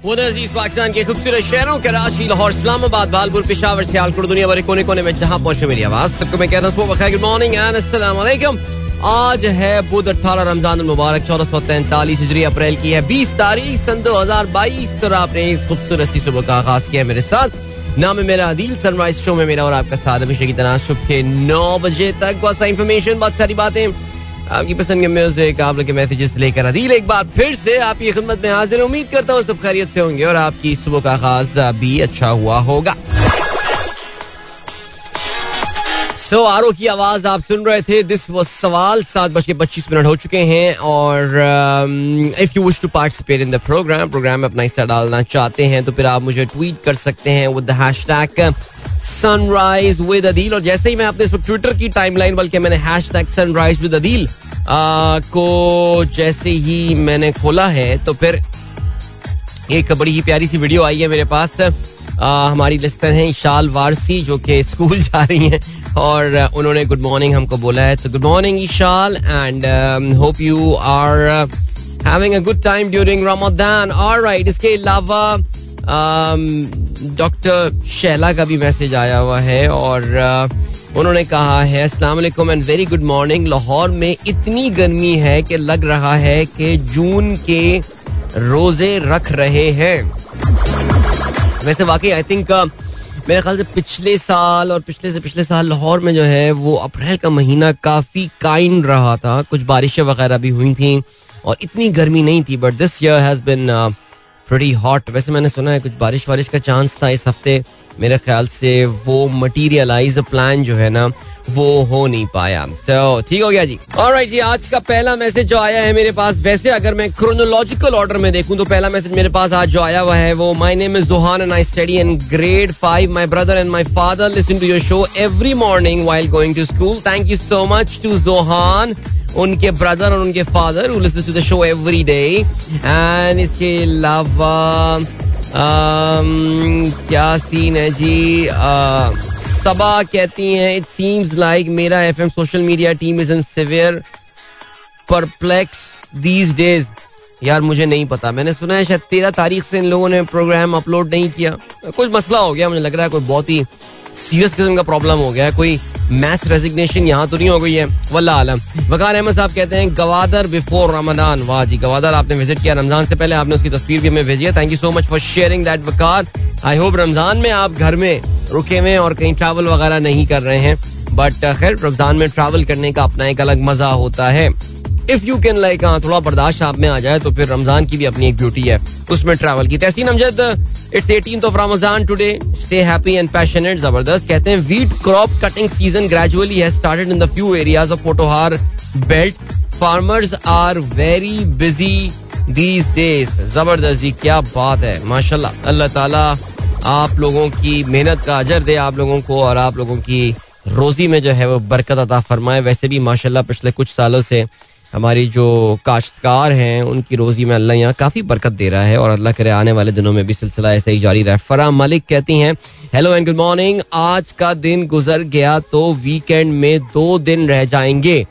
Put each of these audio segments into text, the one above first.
अज़ीज़ पाकिस्तान के खूबसूरत शहरों कराची लाहौर, इस्लामाबाद बालपुर पिशावर, सियालकोट, दुनिया भर कोने कोने में जहाँ पहुँचे मेरी आवाज़। सबको मैं कहता हूँ गुड मॉर्निंग एंड वालेकुम आज है बुध अठारह रमज़ान मुबारक, चौदह सौ तैंतालीस हिजरी अप्रैल की है, बीस तारीख, सन दो हज़ार बाईस, और आपने इस खूबसूरत सी सुबह का आगाज़ किया मेरे साथ। नाम है मेरा अदील सनराइज शो में मेरा और आपका साथ हमेशा की तरह, सुबह के नौ बजे तक। बहुत सारी इन्फॉर्मेशन बहुत सारी बातें। आपकी पसंद के म्यूज़िक आप लोग मैसेजेस लेकर अदील एक बार फिर से आपकी खिदमत में हाजिर उम्मीद करता हूँ सब खैरियत से होंगे और आपकी सुबह का आगाज़ भी अच्छा हुआ होगा। सो आरो की आवाज़ आप सुन रहे थे। दिस वो सवाल। सात बज के पच्चीस मिनट हो चुके हैं और if you wish to participate in the programme programme में अपना हिस्सा डालना चाहते हैं तो फिर आप मुझे ट्वीट कर सकते हैं with the hashtag sunrise with Adeel और जैसे ही मैं अपने ट्विटर की टाइमलाइन बल्कि मैंने हैशटैग सनराइज विद अदील को जैसे ही मैंने खोला है तो फिर एक बड़ी ही प्यारी सी वीडियो आई है मेरे पास। आ, हमारी लिस्टर हैं इशाल वारसी जो कि स्कूल जा रही हैं और उन्होंने गुड मॉर्निंग हमको बोला है। तो good morning Eshal and hope you are having a good time during Ramadan alright इसके अलावा डॉक्टर शैला का भी मैसेज आया हुआ है और uh, उन्होंने कहा है अस्सलाम and very good morning Lahore में इतनी गर्मी है कि लग रहा है कि जून के रोज़े रख रहे हैं. वैसे वाकई आई थिंक मेरे ख्याल से पिछले साल और पिछले से पिछले साल लाहौर में जो है वो अप्रैल का महीना काफ़ी काइंड रहा था। कुछ बारिशें वगैरह भी हुई थी और इतनी गर्मी नहीं थी but this year has been pretty hot वैसे मैंने सुना है कुछ बारिश वारिश का चांस था इस हफ़्ते। मेरे ख्याल से वो मटीरियलाइज प्लान जो है ना वो हो नहीं पाया। So, ठीक हो गया जी। और right, जी आज का पहला मैसेज जो आया है मेरे पास वैसे अगर मैं क्रोनोलॉजिकल ऑर्डर में देखूँ तो पहला मैसेज मेरे पास आज जो आया हुआ है वो my name is Johan and I study in grade five my brother and my father listen to your show every morning while going to school thank you so much to Johan उनके brother और उनके father to the show every day and इसके अलावा क्या scene है जी? सबा कहती हैं इट सीम्स लाइक मेरा FM social media team is in severe perplex these days यार, मुझे नहीं पता। मैंने सुना है शायद तेरह तारीख से इन लोगों ने प्रोग्राम अपलोड नहीं किया। कुछ मसला हो गया, मुझे लग रहा है कोई बहुत ही सीरियस किस्म का प्रॉब्लम हो गया है। कोई मैस रेजिग्नेशन यहाँ तो नहीं हो गई है। वल्ला आलम। वकार अहमद साहब कहते हैं, गवादर बिफोर रमदान वाह जी, गवादर आपने विज़िट किया। रमज़ान से पहले आपने उसकी तस्वीर भी हमें भेजी है। Thank you so much for sharing that Waqar I hope Ramzan में आप घर में रुके हुए और कहीं ट्रैवल वगैरह नहीं कर रहे हैं। बट खैर, रमज़ान में ट्रैवल करने का अपना एक अलग मज़ा होता है। इफ़ यू कैन लाइक थोड़ा बर्दाश्त आप में आ जाए तो फिर रमज़ान की भी अपनी एक ब्यूटी है, उसमें ट्रैवल की। Tehseen Amjad it's eighteen of Ramzan today stay happy and passionate ज़बरदस्त। कहते हैं wheat crop cutting season gradually has started in the few areas of Potohar belt farmers are very busy these days ज़बरदस्त जी क्या बात है। माशाल्लाह, अल्लाह ताला आप लोगों की मेहनत का अजर दे आप लोगों को और आप लोगों की रोजी में जो है वो बरकत अता फरमाए। वैसे भी माशाल्लाह पिछले कुछ सालों से हमारी जो काश्तकार हैं, उनकी रोजी में अल्लाह यहाँ काफ़ी बरकत दे रहा है और अल्लाह करे आने वाले दिनों में भी सिलसिला ऐसे ही जारी रहा। फरा मलिक कहती हैं हेलो एंड गुड मॉर्निंग आज का दिन गुजर गया तो वीकेंड में दो दिन रह जाएँगे।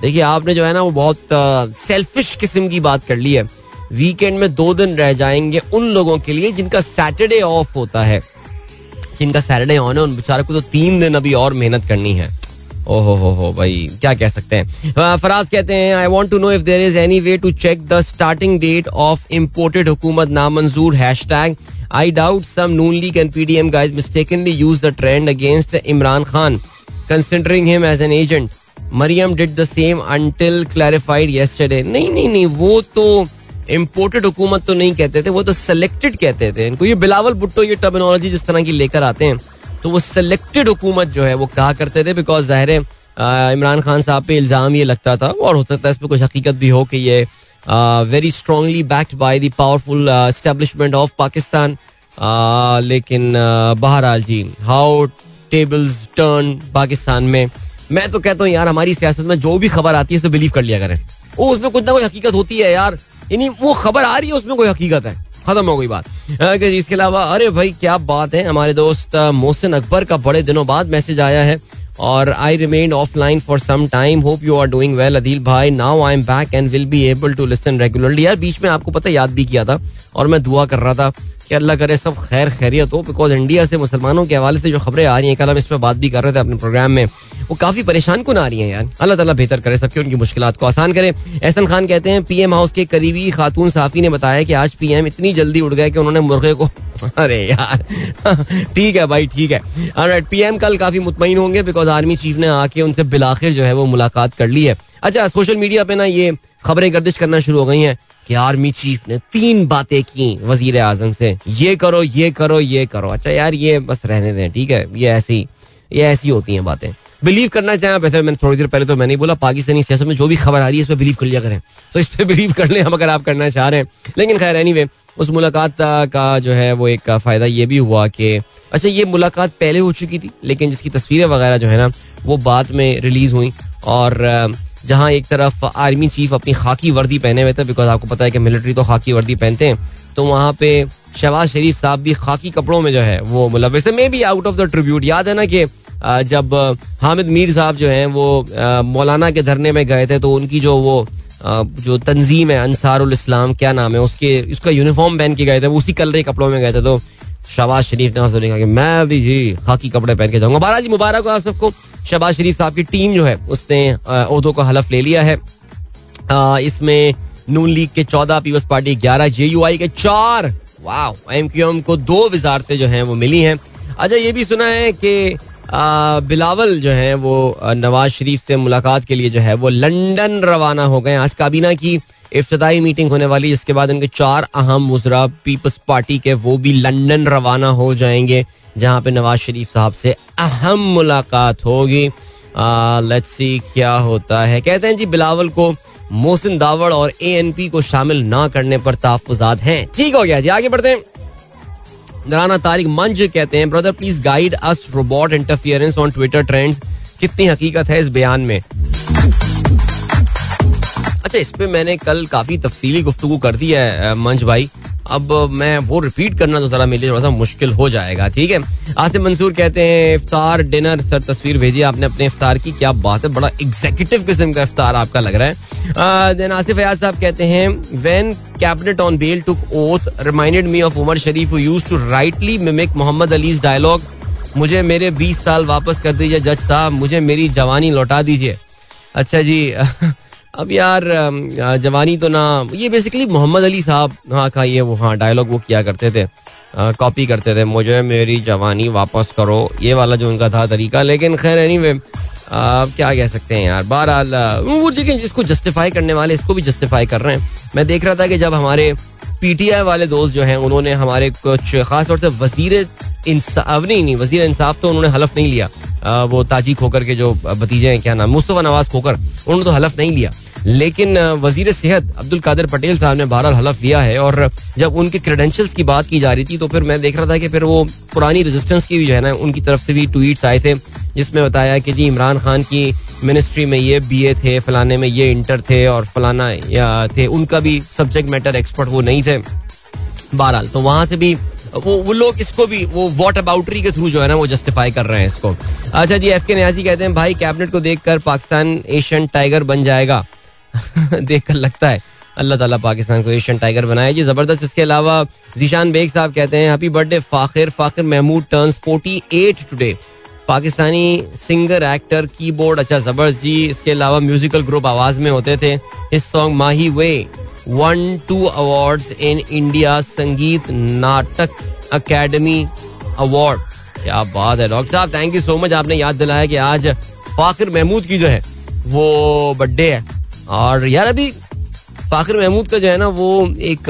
देखिए, आपने जो है ना, वो बहुत सेल्फिश किस्म की बात कर ली है। वीकेंड में दो दिन रह जाएँगे उन लोगों के लिए जिनका सैटरडे ऑफ़ होता है। जिनका सैटरडे ऑन है, उन बेचारे को तो तीन दिन अभी और मेहनत करनी है। ओहो हो हो, भाई, क्या कह सकते हैं? फराज कहते हैं I want to know if there is any way to check the starting date of imported हुकूमत नामंजूर hashtag I doubt some Noon league and PDM guys mistakenly use the trend against Imran Khan considering him as an agent Maryam did the same until clarified yesterday नहीं नहीं नहीं, वो तो imported हुकूमत तो नहीं कहते थे, वो तो सेलेक्टेड कहते थे इनको। ये बिलावल भुट्टो, ये टर्मिनोलॉजी जिस तरह की लेकर आते हैं। तो वो सिलेक्टेड हुकूमत जो है, वो कहा करते थे? बिकॉज़ ज़ाहिर इमरान खान साहब पे इल्ज़ाम ये लगता था, और हो सकता है इस पर कुछ हकीकत भी हो कि ये very strongly backed by the powerful establishment of Pakistan लेकिन बहरहाल जी हाउ टेबल्स टर्न पाकिस्तान में। मैं तो कहता हूँ यार, हमारी सियासत में जो भी खबर आती है उसे बिलीव कर लिया करें। वो उसमें कुछ ना कोई हकीकत होती है यार। यानी वो खबर आ रही है, उसमें कोई हकीकत है। खत्म हो गई बात। इसके अलावा, अरे भाई, क्या बात है, हमारे दोस्त मोहसिन अकबर का बड़े दिनों बाद मैसेज आया है, और I remain offline for some time hope you are doing well Adeel भाई। Now I am back and will be able to listen regularly यार, बीच में आपको पता याद भी किया था, और मैं दुआ कर रहा था कि अल्लाह करे, सब खैर खैरियत हो बिकॉज़ इंडिया से मुसलमानों के हवाले से जो खबरें आ रही हैं कल हम इस पर बात भी कर रहे थे अपने प्रोग्राम में, वो काफ़ी परेशान कौन आ रही हैं यार। अल्लाह ताला बेहतर करे, सबकी उनकी मुश्किल को आसान करे। एहसन खान कहते हैं पीएम हाउस के करीबी खातून साफी ने बताया कि आज पीएम इतनी जल्दी उड़ गए कि उन्होंने मुर्गे को अरे यार। ठीक है भाई, ठीक है। पीएम कल काफ़ी मुतमिन होंगे बिकॉज़ आर्मी चीफ ने आके उनसे बिलाखिर जो है वो मुलाकात कर ली है। अच्छा सोशल मीडिया पे ना ये खबरें गर्दिश करना शुरू हो गई हैं। कि आर्मी चीफ ने तीन बातें की वज़ीर आज़म से। ये करो ये करो ये करो। अच्छा यार, ये बस रहने दें, ठीक है? ये ऐसी ये ऐसी होती हैं बातें। बिलीव करना चाहें, वैसे मैंने थोड़ी देर पहले तो मैंने बोला, पाकिस्तानी सियासत में जो भी खबर आ रही है, इस पर बिलीव कर लिया करें। तो इस पर बिलीव कर लें, हम अगर आप करना चाह रहे हैं। लेकिन खैर एनी उस मुलाकात का जो है, वो एक फ़ायदा ये भी हुआ कि अच्छा ये मुलाकात पहले हो चुकी थी, लेकिन जिसकी तस्वीरें वगैरह जो है ना, वो बाद में रिलीज़ हुई। और जहाँ एक तरफ़ आर्मी चीफ अपनी खाकी वर्दी पहने हुए थे बिकॉज़ आपको पता है कि मिलिट्री तो खाकी वर्दी पहनते हैं तो वहाँ पे शहबाज शरीफ साहब भी खाकी कपड़ों में जो है, वो मुलविस maybe out of the tribute याद है ना कि जब हामिद मीर साहब जो हैं, वो मौलाना के धरने में गए थे तो उनकी जो वो जो तंजीम है, अंसारुल इस्लाम, क्या नाम है, उसके, उसका यूनिफॉर्म पहन के गए थे, वो उसी कलर के कपड़ों में गए थे तो शहबाज शरीफ ने कहा कि मैं भी जी खाकी कपड़े पहन के जाऊँगा। बारा जी मुबारक हो आप सबको शहबाज शरीफ साहब की टीम जो है, उसने उहदों का हलफ ले लिया है। इसमें नून लीग के चौदह, पीपल्स पार्टी ग्यारह जे यू आई के चार। वाह एम क्यू एम को दो वजारतें जो हैं वो मिली हैं। अच्छा ये भी सुना है कि बिलावल जो है वो नवाज़ शरीफ से मुलाकात के लिए जो है वो लंदन रवाना हो गए आज काबीना की इफ्तदाई मीटिंग होने वाली, जिसके बाद उनके चार अहम मुजरा पीपल्स पार्टी के, वो भी लंदन रवाना हो जाएँगे, जहाँ पे नवाज़ शरीफ साहब से अहम मुलाकात होगी। लेट्स सी क्या होता है। कहते हैं जी, बिलावल को मोहसिन दावड़ और ए एन पी को शामिल ना करने पर तहफात हैं। ठीक हो गया जी, आगे बढ़ते हैं। दराना तारिक मंज कहते हैं, brother please guide us robot interference on Twitter trends कितनी हकीकत है इस बयान में। अच्छा इस पे मैंने कल काफ़ी तफसीली गुफ्तु कर दी है मंच भाई। अब मैं वो रिपीट करना तो जरा मेरे लिए थोड़ा सा मुश्किल हो जाएगा, ठीक है? आसिम मंसूर कहते हैं, इफ्तार डिनर, सर, तस्वीर भेजिए आपने अपने इफ्तार की, क्या बात है, बड़ा एग्जीक्यूटिव किस्म का इफ्तार आपका लग रहा है। देन आसिफ अयाज साहब कहते हैं when cabinet on bail took oath reminded me of Umar Sharif used to rightly mimic Mohammad Ali's dialogue मुझे मेरे 20 साल वापस कर दीजिए, जज साहब, मुझे मेरी जवानी लौटा दीजिए। अच्छा जी अब यार जवानी तो ना, ये बेसिकली मोहम्मद अली साहब हाँ का ये वो हाँ डायलॉग वो किया करते थे कॉपी करते थे, मुझे मेरी जवानी वापस करो, ये वाला जो उनका था तरीका, लेकिन खैर एनी वे आप क्या कह सकते हैं यार, बहरहाल वो देखिए जिसको जस्टिफाई करने वाले, इसको भी जस्टिफाई कर रहे हैं। मैं देख रहा था कि जब हमारे पीटीआई वाले दोस्त जो हैं, उन्होंने हमारे कुछ खास तौर से वज़ीर इंसाफ नहीं नहीं, वज़ीर इंसाफ तो उन्होंने हलफ नहीं लिया वो ताजी खोकर के जो भतीजे हैं, क्या नाम, मुस्तफ़ा नवाज़ खोकर, उन्होंने तो हलफ नहीं लिया। लेकिन वज़ीर सेहत अब्दुल कादिर पटेल साहब ने बहरहाल हलफ लिया है और जब उनके क्रेडेंशियल्स की बात की जा रही थी तो फिर मैं देख रहा था कि फिर वो पुरानी रेजिस्टेंस की भी जो है ना, उनकी तरफ़ से भी ट्वीट्स आए थे, जिसमें बताया कि जी, इमरान खान की मिनिस्ट्री में ये बी थे, फलाने में ये इंटर थे और फलाना थे, उनका भी सब्जेक्ट मैटर एक्सपर्ट वो नहीं थे। बहरहाल तो वहाँ से भी वो वो लोग इसको भी, वो वॉट अबाउटरी के थ्रू जो है ना, वो जस्टिफाई कर रहे हैं इसको। अच्छा जी एफ़ के न्याजी कहते हैं, भाई कैबिनेट को देखकर पाकिस्तान एशियन टाइगर बन जाएगा। देखकर लगता है। अल्लाह ताला पाकिस्तान को एशियन टाइगर बनाया जी, ज़बरदस्त। इसके अलावा जीशान बेग साहब कहते हैं happy birthday Fakhir. Fakhir Mahmood turns 48 today Pakistani singer actor keyboard अच्छा ज़बरदस्त। जी, इसके अलावा म्यूजिकल ग्रुप आवाज़ में होते थे। इस song Mahi Ve won two awards in India Sangeet Natak academy award क्या बात है, डॉक्टर साहब। थैंक यू सो मच आपने याद दिलाया कि आज फाखिर महमूद की जो है, वो बर्थडे है। और यार अभी फाखिर महमूद का जो है ना, वो एक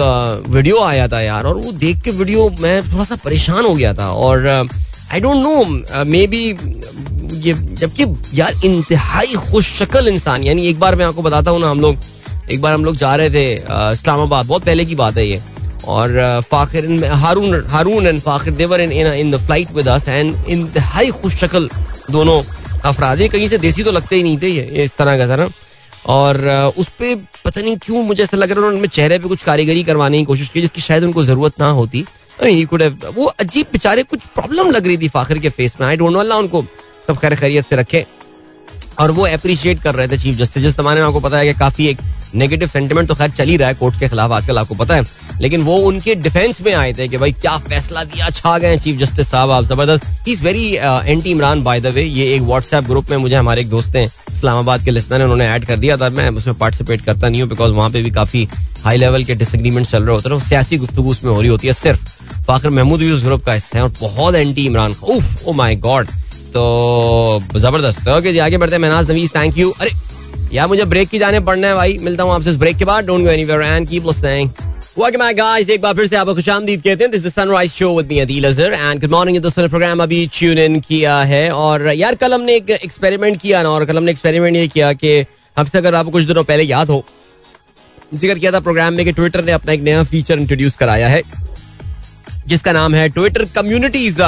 वीडियो आया था यार, और वो देख के वीडियो मैं थोड़ा सा परेशान हो गया था। और I don't know maybe ये जबकि यार इंतहाई खुश शक्ल इंसान, यानी एक बार मैं आपको बताता हूँ ना हम लोग, एक बार हम लोग जा रहे थे इस्लामाबाद, बहुत पहले की बात है ये। और Fakhir Haroon Haroon and Fakhir they were in in the flight with us and इंतहाई खुश शक्ल दोनों अफराद कहीं से देसी तो लगते ही नहीं थे ये इस तरह का था ना। और उस पर पता नहीं क्यों मुझे ऐसा लग रहा है उन्होंने चेहरे पे कुछ कारीगरी करवाने की कोशिश की जिसकी शायद उनको ज़रूरत ना होती। वो अजीब बेचारे कुछ प्रॉब्लम लग रही थी फाखिर के फेस में। आई डोंट नो अल्लाह उनको सब खैर खैरियत से रखे। और वो अप्रिशिएट कर रहे थे चीफ जस्टिस जिस जमाने में आपको पता है कि काफ़ी एक नेगेटिव सेंटिमेंट तो खैर चल ही रहा है कोर्ट के खिलाफ आजकल, आपको पता है। लेकिन वो उनके डिफेंस में आए थे कि भाई क्या फैसला दिया, छा गए चीफ जस्टिस साहब, आप ज़बरदस्त। Is very anti Imran by the way ये एक व्हाट्सएप ग्रुप में मुझे हमारे एक दोस्त हैं, इस्लामाबाद के लिस्टर उन्होंने ऐड कर दिया था। मैं उसमें पार्टिसिपेट करता नहीं हूँ बिकॉज़ वहाँ पे भी काफ़ी हाई लेवल के डिसएग्रीमेंट चल रहे होते हैं सियासी गुफ्तु उसमें हो रही होती है सिर्फ़। फाकर महमूद भी उस ग्रुप का हिस्सा है और बहुत anti Imran oh my god तो ज़बरदस्त। ओके जी, आगे बढ़ते हैं। महनाज नवीज थैंक यू अरे, यार, मुझे ब्रेक की जाने पड़ना है भाई। मिलता हूँ आपसे इस ब्रेक के बाद। Don't go anywhere and keep listening Welcome back, guys एक बार फिर से आपको खुशामदीद कहते हैं। This is sunrise show with me Adeel Azhar and good morning दोस्तों ने प्रोग्राम अभी ट्यून इन किया है। और यार, कल हमने एक एक्सपेरिमेंट किया ना, और कल हमने एक्सपेरिमेंट ये किया कि हमसे अगर आपको कुछ दिनों पहले याद हो ज़िक्र किया था प्रोग्राम में कि ट्विटर ने अपना एक नया फीचर इंट्रोड्यूस कराया है, जिसका नाम है ट्विटर कम्युनिटीज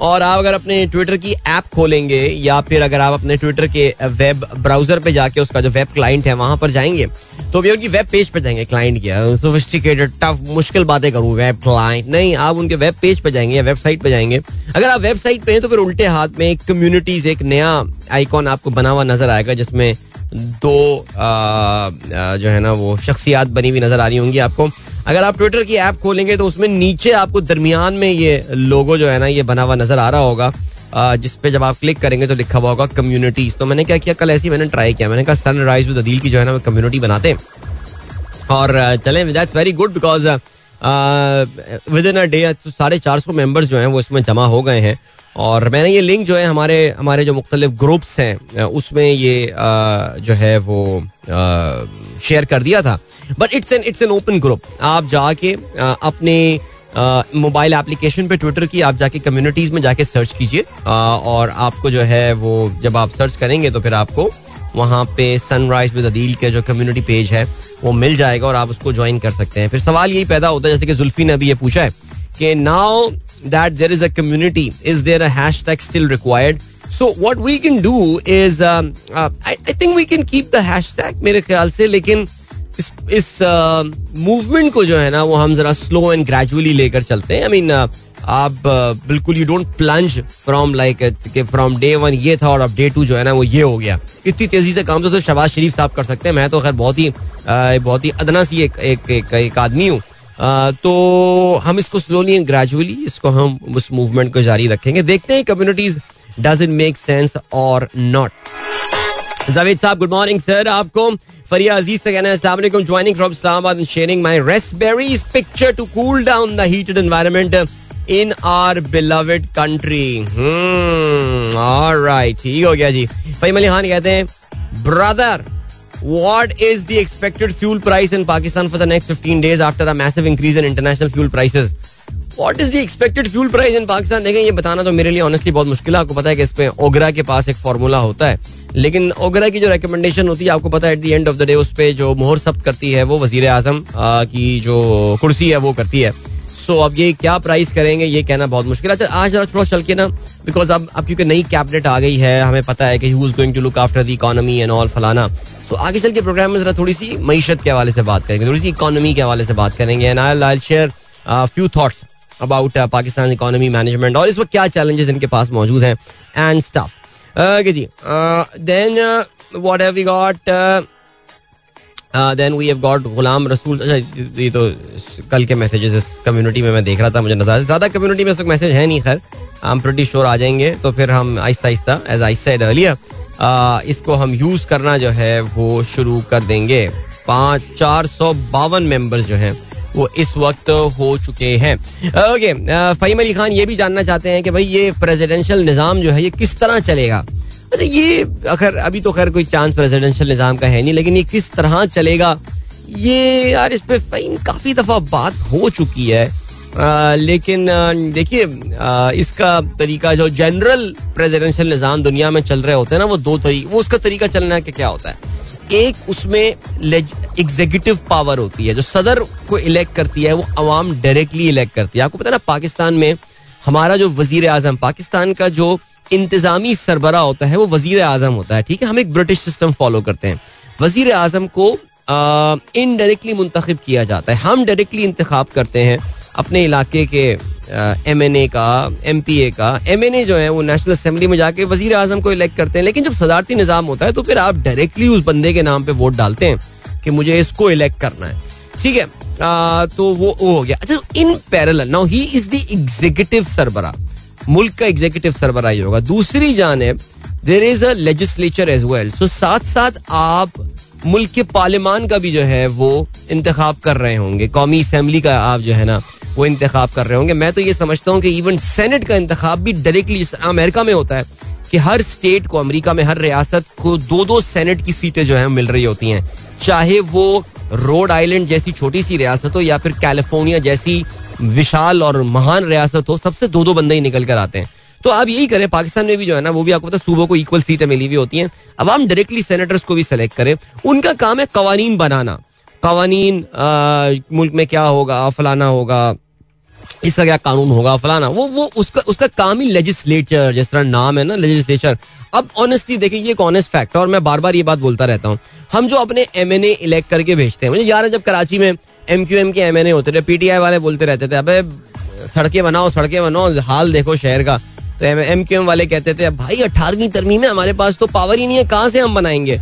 और आप अगर अपने ट्विटर की ऐप खोलेंगे या फिर अगर आप अपने ट्विटर के वेब ब्राउज़र पे जाके उसका जो वेब क्लाइंट है वहाँ पर जाएँगे तो भी उनकी वेब पेज पे जाएँगे क्लाइंट की। सोफिस्टिकेटेड टफ मुश्किल बातें करूँ वेब क्लाइंट नहीं आप उनके वेब पेज पे जाएँगे या वेबसाइट पे जाएँगे। अगर आप वेबसाइट पे हैं तो फिर उल्टे हाथ में कम्युनिटीज एक नया आइकॉन आपको बना हुआ नज़र आएगा जिसमें दो आ, जो है ना वो शख्सियात बनी हुई नज़र आ रही होंगी आपको। अगर आप ट्विटर की ऐप खोलेंगे तो उसमें नीचे आपको दरमियान में ये लोगो जो है ना, ये बना हुआ नज़र आ रहा होगा। जिसपे जब आप क्लिक करेंगे तो लिखा हुआ होगा कम्युनिटीज तो मैंने क्या किया? कल ऐसी मैंने ट्राई किया। मैंने कहा सनराइज विद अदील की जो है ना कम्युनिटी बनाते हैं। और चले that's very good because within a day साढ़े चार सौ मेंबर्स जो हैं, वो इसमें जमा हो गए हैं। और मैंने ये लिंक जो है हमारे हमारे जो मुख्तलिफ़ ग्रुप्स हैं उसमें ये जो है वो शेयर कर दिया था। But it's an it's an open group आप जाके अपने मोबाइल एप्लीकेशन पे ट्विटर की, आप जाके कम्युनिटीज में जाके सर्च कीजिए। और आपको जो है वो, जब आप सर्च करेंगे तो फिर आपको वहाँ पे सनराइज विद अदील के जो कम्युनिटी पेज है, वो मिल जाएगा और आप उसको ज्वाइन कर सकते हैं। फिर सवाल यही पैदा होता है, जैसे कि जुल्फी ने अभी ये पूछा है कि now that there is a community is there a hashtag still required so what we can do is I think we can keep the hashtag मेरे ख्याल से लेकिन इस इस मूवमेंट uh, को जो है ना वो हम जरा स्लो एंड ग्रेजुअली लेकर चलते हैं। आई मीन uh, आप uh, बिल्कुल you don't plunge from like from day one ये था और अब डे टू जो है ना वो ये हो गया। इतनी तेज़ी से काम तो शबाज शरीफ साहब कर सकते हैं। मैं तो खैर बहुत ही बहुत ही अदना सी एक, एक, एक आदमी हूँ। तो हम इसको स्लोली एंड ग्रेजुअली इसको हम उस मूवमेंट को जारी रखेंगे। देखते हैं communities does it make sense और not Javed sahab good morning sir आपको फरिया अज़ीज़ से कहना है joining from Islamabad and sharing my raspberries picture to cool down the heated environment in our beloved country alright ठीक हो गया जी। फहीम अली खान कहते हैं brother What is the expected fuel price in Pakistan for the next 15 days after a massive increase in international fuel prices? What is the expected fuel price in Pakistan देखें ये बताना तो मेरे लिए ऑनेस्टली बहुत मुश्किल है। आपको पता है कि इस पे ओगरा के पास एक फॉर्मूला होता है। लेकिन ओगरा की जो रिकमेंडेशन होती है आपको पता है at the end of the day उस पर जो मोहर सब्त करती है वो वज़ीर आज़म की जो कुर्सी है वो करती है। सो so, अब ये क्या प्राइस करेंगे ये कहना बहुत मुश्किल है। अच्छा आज जरा थोड़ा चल के ना बिकॉज़ अब अब क्योंकि नई कैबिनेट आ गई है हमें पता है कि who is going to look after the economy and all फलाना। So, आगे चल के प्रोग्राम में जरा थोड़ी सी मीशत के हवाले से बात करेंगे थोड़ी सी इकोनॉमी के हवाले से बात करेंगे and I I share few thoughts about Pakistan economy management और इस वक्त क्या चैलेंजेस इनके पास मौजूद हैं and stuff okay ji then what have we got then we have got Ghulam Rasool अच्छा ये तो कल के मैसेजेस इस कम्युनिटी में मैं देख रहा था मुझे नज़र ज़्यादा कम्युनिटी में इस वक्त मैसेज है नहीं खैर हम प्रटी श्योर आ जाएँगे तो फिर हम Aahista Aahista as I said earlier इसको हम यूज़ करना जो है वो शुरू कर देंगे। पाँच, चार सौ बावन मेंबर्स जो हैं, वो इस वक्त हो चुके हैं। ओके फहीम अली खान ये भी जानना चाहते हैं कि भाई ये प्रेसिडेंशियल निज़ाम जो है, ये किस तरह चलेगा? अच्छा ये अगर अभी तो खैर कोई चांस प्रेसिडेंशियल निज़ाम का है नहीं, लेकिन ये किस तरह चलेगा? ये यार इस पे फहीम काफ़ी दफ़ा बात हो चुकी है। लेकिन देखिए इसका तरीका जो जनरल प्रेसिडेंशियल निज़ाम दुनिया में चल रहे होते हैं ना, वो दो तरीके वो उसका तरीका चलना के क्या होता है? एक, उसमें एग्जीक्यूटिव पावर होती है, जो सदर को इलेक्ट करती है, वो अवाम डायरेक्टली इलेक्ट करती है। आपको पता ना, पाकिस्तान में हमारा जो वज़ीर आज़म पाकिस्तान का जो इंतजामी सरबरा होता है, वो वज़ीर आज़म होता है, ठीक है? हम एक ब्रिटिश सिस्टम फॉलो करते हैं। वज़ीर आज़म को इनडायरेक्टली मुंतखब किया जाता है। हम डायरेक्टली इंतखब करते हैं। अपने इलाके के एम एन ए का एम पी ए का। एम एन ए जो है, वो नेशनल असेंबली में जाके वज़ीर आज़म को इलेक्ट करते हैं। लेकिन जब सदारती निज़ाम होता है तो फिर आप डायरेक्टली उस बंदे के नाम पे वोट डालते हैं कि मुझे इसको इलेक्ट करना है। ठीक है? तो वो वो हो गया। अच्छा in parallel now he is the executive सरबरा। मुल्क का एग्जीक्यूटिव सरबरा ही होगा। दूसरी जानब there is a legislature as well so साथ साथ आप मुल्क के पार्लियामान का भी जो है, वो इंतखाब कर रहे होंगे। कौमी असम्बली का आप जो है ना वो इंतखाब कर रहे होंगे। मैं तो ये समझता हूँ कि इवन सेनेट का इंतखाब भी डायरेक्टली अमेरिका में होता है कि हर स्टेट को, अमेरिका में हर रियासत को दो दो सेनेट की सीटें जो है मिल रही होती हैं। चाहे वो रोड आइलैंड जैसी छोटी सी रियासत हो या फिर कैलिफ़ोर्निया जैसी विशाल और महान रियासत हो, सबसे दो दो बंदे ही निकल कर आते हैं। तो आप यही करें, पाकिस्तान में भी जो है ना, वो भी आपको पता सूबों को इक्वल सीटें मिली हुई होती हैं। अब हम डायरेक्टली सेनेटर्स को भी सेलेक्ट करें। उनका काम है कवानीन बनाना। कवानीन मुल्क में क्या होगा, फलाना होगा इसका क्या कानून होगा, फलाना। वो वो, उसका उसका काम ही लेजिस्लेचर जिस तरह नाम है ना लेजिस्लेचर अब ऑनेस्टली देखिए, ये एक ऑनेस्ट फैक्ट है, और मैं बार बार ये बात बोलता रहता हूँ। हम जो अपने एम एन ए इलेक्ट करके भेजते हैं, मुझे यार जब कराची में एम क्यू एम के एम एन ए होते थे पीटीआई वाले बोलते रहते थे, अबे, सड़कें बनाओ सड़कें बनाओ, हाल देखो शहर का। तो एम क्यू एम वाले कहते थे, भाई, अठारहवीं तरमीम में हमारे पास तो पावर ही नहीं है, कहाँ से हम बनाएँगे?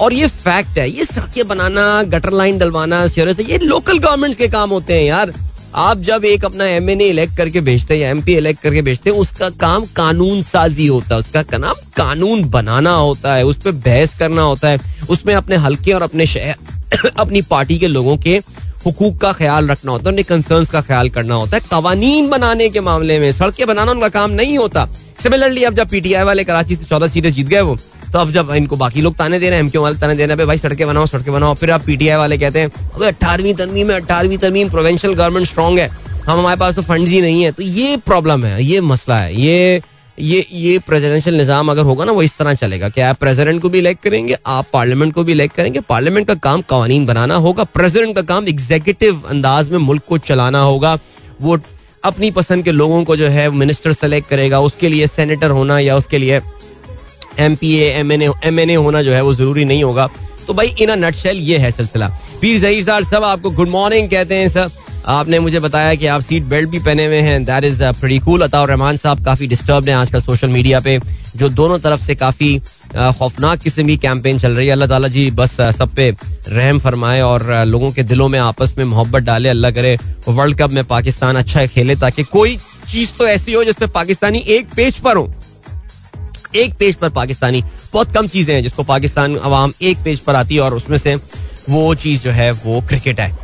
और ये फैक्ट है, ये सड़कें बनाना गटर लाइन डलवाना, शहरों से, ये लोकल गवर्नमेंट्स के काम होते हैं यार। आप जब एक अपना एम एन इलेक्ट करके भेजते हैं या एम पी इलेक्ट करके भेजते हैं, उसका काम कानून साजी होता है। उसका काम कानून बनाना होता है, उस पर बहस करना होता है। उसमें अपने हल्के और अपने शहर अपनी पार्टी के लोगों के हुकूक का ख्याल रखना होता है, उनके कंसर्न्स का ख्याल करना होता है। कवानीन बनाने के मामले में, सड़कें बनाना उनका काम नहीं होता। सिमिलरली अब जब पीटीआई वाले कराची से चौदह सीटें जीत गए वो तो अब जब इनको बाकी लोग ताने दे रहे हैं एमक्यू वाले ताने दे रहे हैं भाई सड़कें बनाओ सड़कें बनाओ। फिर आप पीटीआई वाले कहते हैं, अबे अठारहवीं तरमीम में, अठारहवीं तरमीम प्रोवेंशियल गवर्नमेंट स्ट्रॉन्ग है। हम हमारे पास तो फंड ही नहीं है। तो ये प्रॉब्लम है, ये मसला है। ये ये ये प्रेसिडेंशियल निज़ाम अगर होगा ना, वो इस तरह चलेगा कि आप प्रेसिडेंट को भी इलेक्ट करेंगे, आप पार्लियामेंट को भी इलेक्ट करेंगे। पार्लियामेंट का काम कवानीन बनाना होगा प्रेसिडेंट का काम एग्जीक्यूटिव अंदाज में मुल्क को चलाना होगा। वो अपनी पसंद के लोगों को जो है मिनिस्टर सेलेक्ट करेगा, उसके लिए सेनेटर होना या उसके लिए M P M N M N A होना जो है वो ज़रूरी नहीं होगा। तो भाई इन नटशेल ये है सिलसिला। पीर सर सब आपको गुड मॉर्निंग कहते हैं सर आपने मुझे बताया कि आप सीट बेल्ट भी पहने हुए हैं। That is pretty cool Ataur Rahman sahab काफ़ी डिस्टर्ब हैं आजकल सोशल मीडिया पे, जो दोनों तरफ़ से काफ़ी खौफनाक किस्म की कैंपेन चल रही है। अल्लाह ताला जी बस सब पे रहम फरमाए और लोगों के दिलों में आपस में मोहब्बत डाले। अल्लाह करे वर्ल्ड कप में पाकिस्तान अच्छा खेले, ताकि कोई चीज़ तो ऐसी हो जिसमें पाकिस्तानी एक पेज पर हो। एक पेज पर पाकिस्तानी, बहुत कम चीज़ें हैं जिसको पाकिस्तान अवाम एक पेज पर आती है और उसमें से वो चीज़ जो है, वो क्रिकेट है।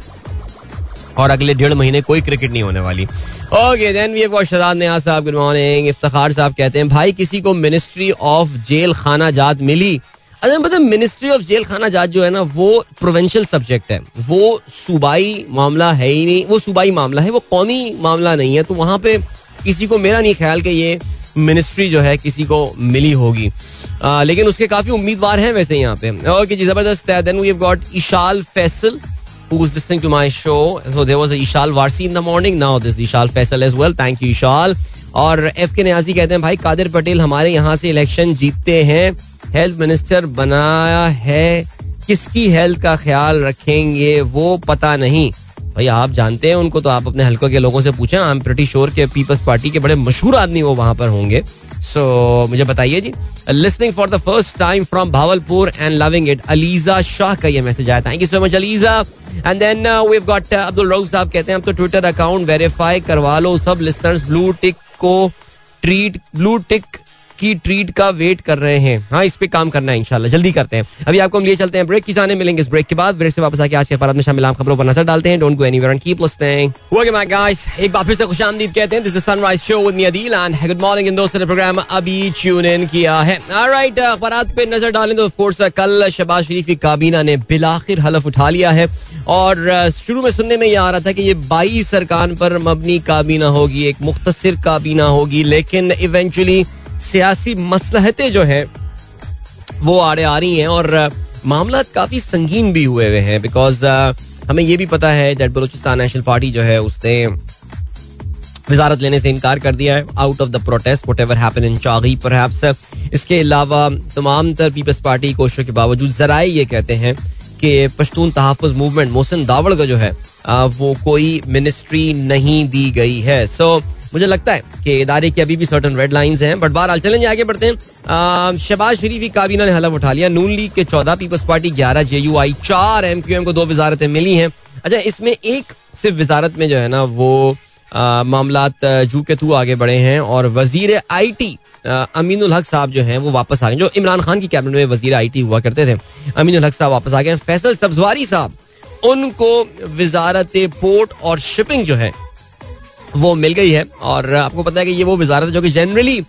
और अगले डेढ़ महीने कोई क्रिकेट नहीं होने वाली। Okay then we have Shahzad Niaz sahab good morning इफ्तार साहब कहते हैं, भाई, किसी को मिनिस्ट्री ऑफ़ जेल खाना जात मिली? अच्छा मतलब मिनिस्ट्री ऑफ़ जेल खाना जात जो है ना, वो प्रोविंशियल सब्जेक्ट है। वो सूबाई मामला है ही नहीं, वो सूबाई मामला है, वो कौमी मामला नहीं है। तो वहाँ पे किसी को मेरा नहीं ख्याल कि ये मिनिस्ट्री जो है किसी को मिली होगी आ, लेकिन उसके काफ़ी उम्मीदवार हैं वैसे यहाँ पे ओके जी ज़बरदस्त है then we got Ishal Faisal who is listening to my show. So there was a Ishal Varsi in the morning. Now this Ishal Faisal as well. Thank you Ishal. और एफ़ के न्याजी कहते हैं भाई कादिर पटेल हमारे यहाँ से election जीतते हैं health minister बनाया है किसकी हेल्थ का ख्याल रखेंगे वो पता नहीं भाई आप जानते हैं उनको तो आप अपने हल्कों के लोगों से पूछें। आई एम प्रिटी श्योर के पीपल्स पार्टी के बड़े मशहूर आदमी वो वहाँ पर होंगे। सो so, मुझे बताइए जी listening for the first time from Bahawalpur and loving it Aliza Shah का ये मैसेज आया। Thank you so much Aliza and then we got Abdul Rauf sahab कहते हैं तो ट्विटर अकाउंट वेरीफाई करवा लो सब लिसनर्स ब्लू टिक को treat blue tick की ट्रीट का वेट कर रहे हैं। हाँ इस पे काम करना है, इंशाल्लाह। जल्दी करते हैं। अभी आपको हम लिए चलते हैं ब्रेक की जाने मिलेंगे इस ब्रेक के बाद। ब्रेक से वापस आके आज के फराद में शामिल आम खबरों पर नज़र डालते हैं। Don't go anywhere and keep listening okay my guys एक बार फिर से खुशामदीद कहते हैं। This is sunrise show with me Adeel and good morning इन दोस्तों ने प्रोग्राम अभी ट्यून इन किया है। ऑलराइट अखबारात पे नज़र डालें तो ऑफ़ कल शहबाज शरीफ की काबीना ने बिलाखिर हलफ उठा लिया है। और शुरू में सुनने में ये आ रहा था कि ये बाईस सरकार पर मबनी काबीना होगी, एक मुख्तसर काबीना होगी, लेकिन इवेंचुअली सियासी मसलहतें जो है, वो आड़े आ रही हैं और मामला काफ़ी संगीन भी हुए हुए हैं बिकॉज़ हमें ये भी पता है दैट बलोचिस्तान नेशनल पार्टी जो है उसने वजारत लेने से इनकार कर दिया है out of the protest whatever happen in Chagai पर इसके अलावा तमाम तर पीपल्स पार्टी कोशिशों के बावजूद जराए ये कहते हैं कि पश्तून तहफ़ मूवमेंट मोहसिन दावड़ का जो है वो कोई मिनिस्ट्री नहीं दी गई है। सो मुझे लगता है कि इदारे की अभी भी सर्टन रेड लाइंस हैं बट बहरहाल चलेंगे, आगे बढ़ते हैं। शहबाज शरीफ की काबीना ने हलफ उठा लिया। नून लीग के चौदह पीपल्स पार्टी ग्यारह जे यू आई चार एम क्यू एम को दो वजारतें मिली हैं। अच्छा इसमें एक सिर्फ़ वजारत में जो है ना, वो मामला जू के थ्रू आगे बढ़े हैं और वज़ीर आई टी अमीनुल हक साहब जो हैं वो वापस आ गए जो इमरान खान की कैबिनेट में वज़ीर आई टी हुआ करते थे। अमीनुल हक साहब वापस आ गए फैसल सब्जवारी साहब, उनको वजारत पोर्ट और शिपिंग जो है, वो मिल गई है। और आपको पता है कि ये वो वजारत है जो कि जनरली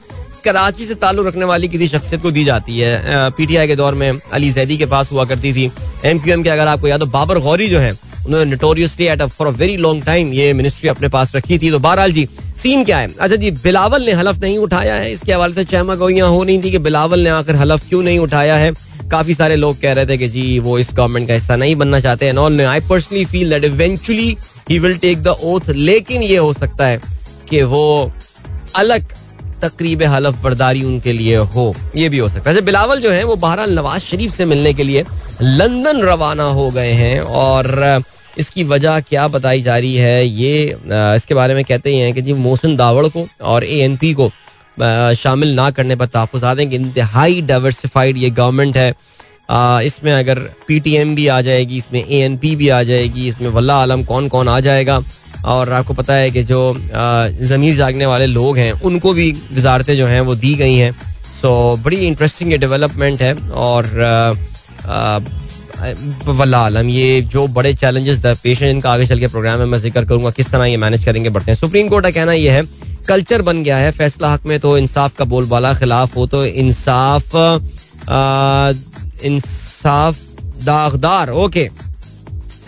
कराची से ताल्लुक रखने वाली किसी शख्सियत को दी जाती है। पीटीआई के दौर में अली जैदी के पास हुआ करती थी। एम क्यू एम के अगर आपको याद हो, बाबर गौरी जो है उन्होंने notoriously at for a very long time ये मिनिस्ट्री अपने पास रखी थी। तो बहरहाल जी सीन क्या है? अच्छा जी, बिलावल ने हलफ नहीं उठाया है। इसके हवाले से चहमा गोइयाँ हो नहीं थी कि बिलावल ने आकर हलफ क्यों नहीं उठाया है? काफ़ी सारे लोग कह रहे थे कि जी, वो इस गवर्नमेंट का हिस्सा नहीं बनना चाहते हैं। I personally feel that eventually he will take the oath लेकिन ये हो सकता है कि वो अलग तकरीब हलफ बर्दारी उनके लिए हो ये भी हो सकता है। अच्छा, बिलावल जो है वो बहरहाल नवाज़ शरीफ से मिलने के लिए लंदन रवाना हो गए हैं और इसकी वजह क्या बताई जा रही है ये इसके बारे में कहते ही हैं कि जी मोहसिन दावड़ को और ए एन पी को शामिल ना करने पर तहफ़ दें कि इंतहाई डाइवर्सिफाइड ये गवर्नमेंट है। इसमें अगर पी टी एम भी आ जाएगी इसमें ए एन पी भी आ जाएगी इसमें वल्ला आलम कौन कौन आ जाएगा और आपको पता है कि जो ज़मीर जागने वाले लोग हैं, उनको भी वजारतें जो हैं वो दी गई हैं। सो बड़ी इंटरेस्टिंग ये डेवलपमेंट है और वल्ला आलम ये जो बड़े चैलेंजेस पेश हैं इनका आगे चल के प्रोग्राम में मैं ज़िक्र करूँगा किस तरह ये मैनेज करेंगे, बढ़ते हैं। सुप्रीम कोर्ट का कहना यह है कल्चर बन गया है, फैसला हक में तो इंसाफ का बोलबाला खिलाफ हो तो इंसाफ इंसाफ दागदार। ओके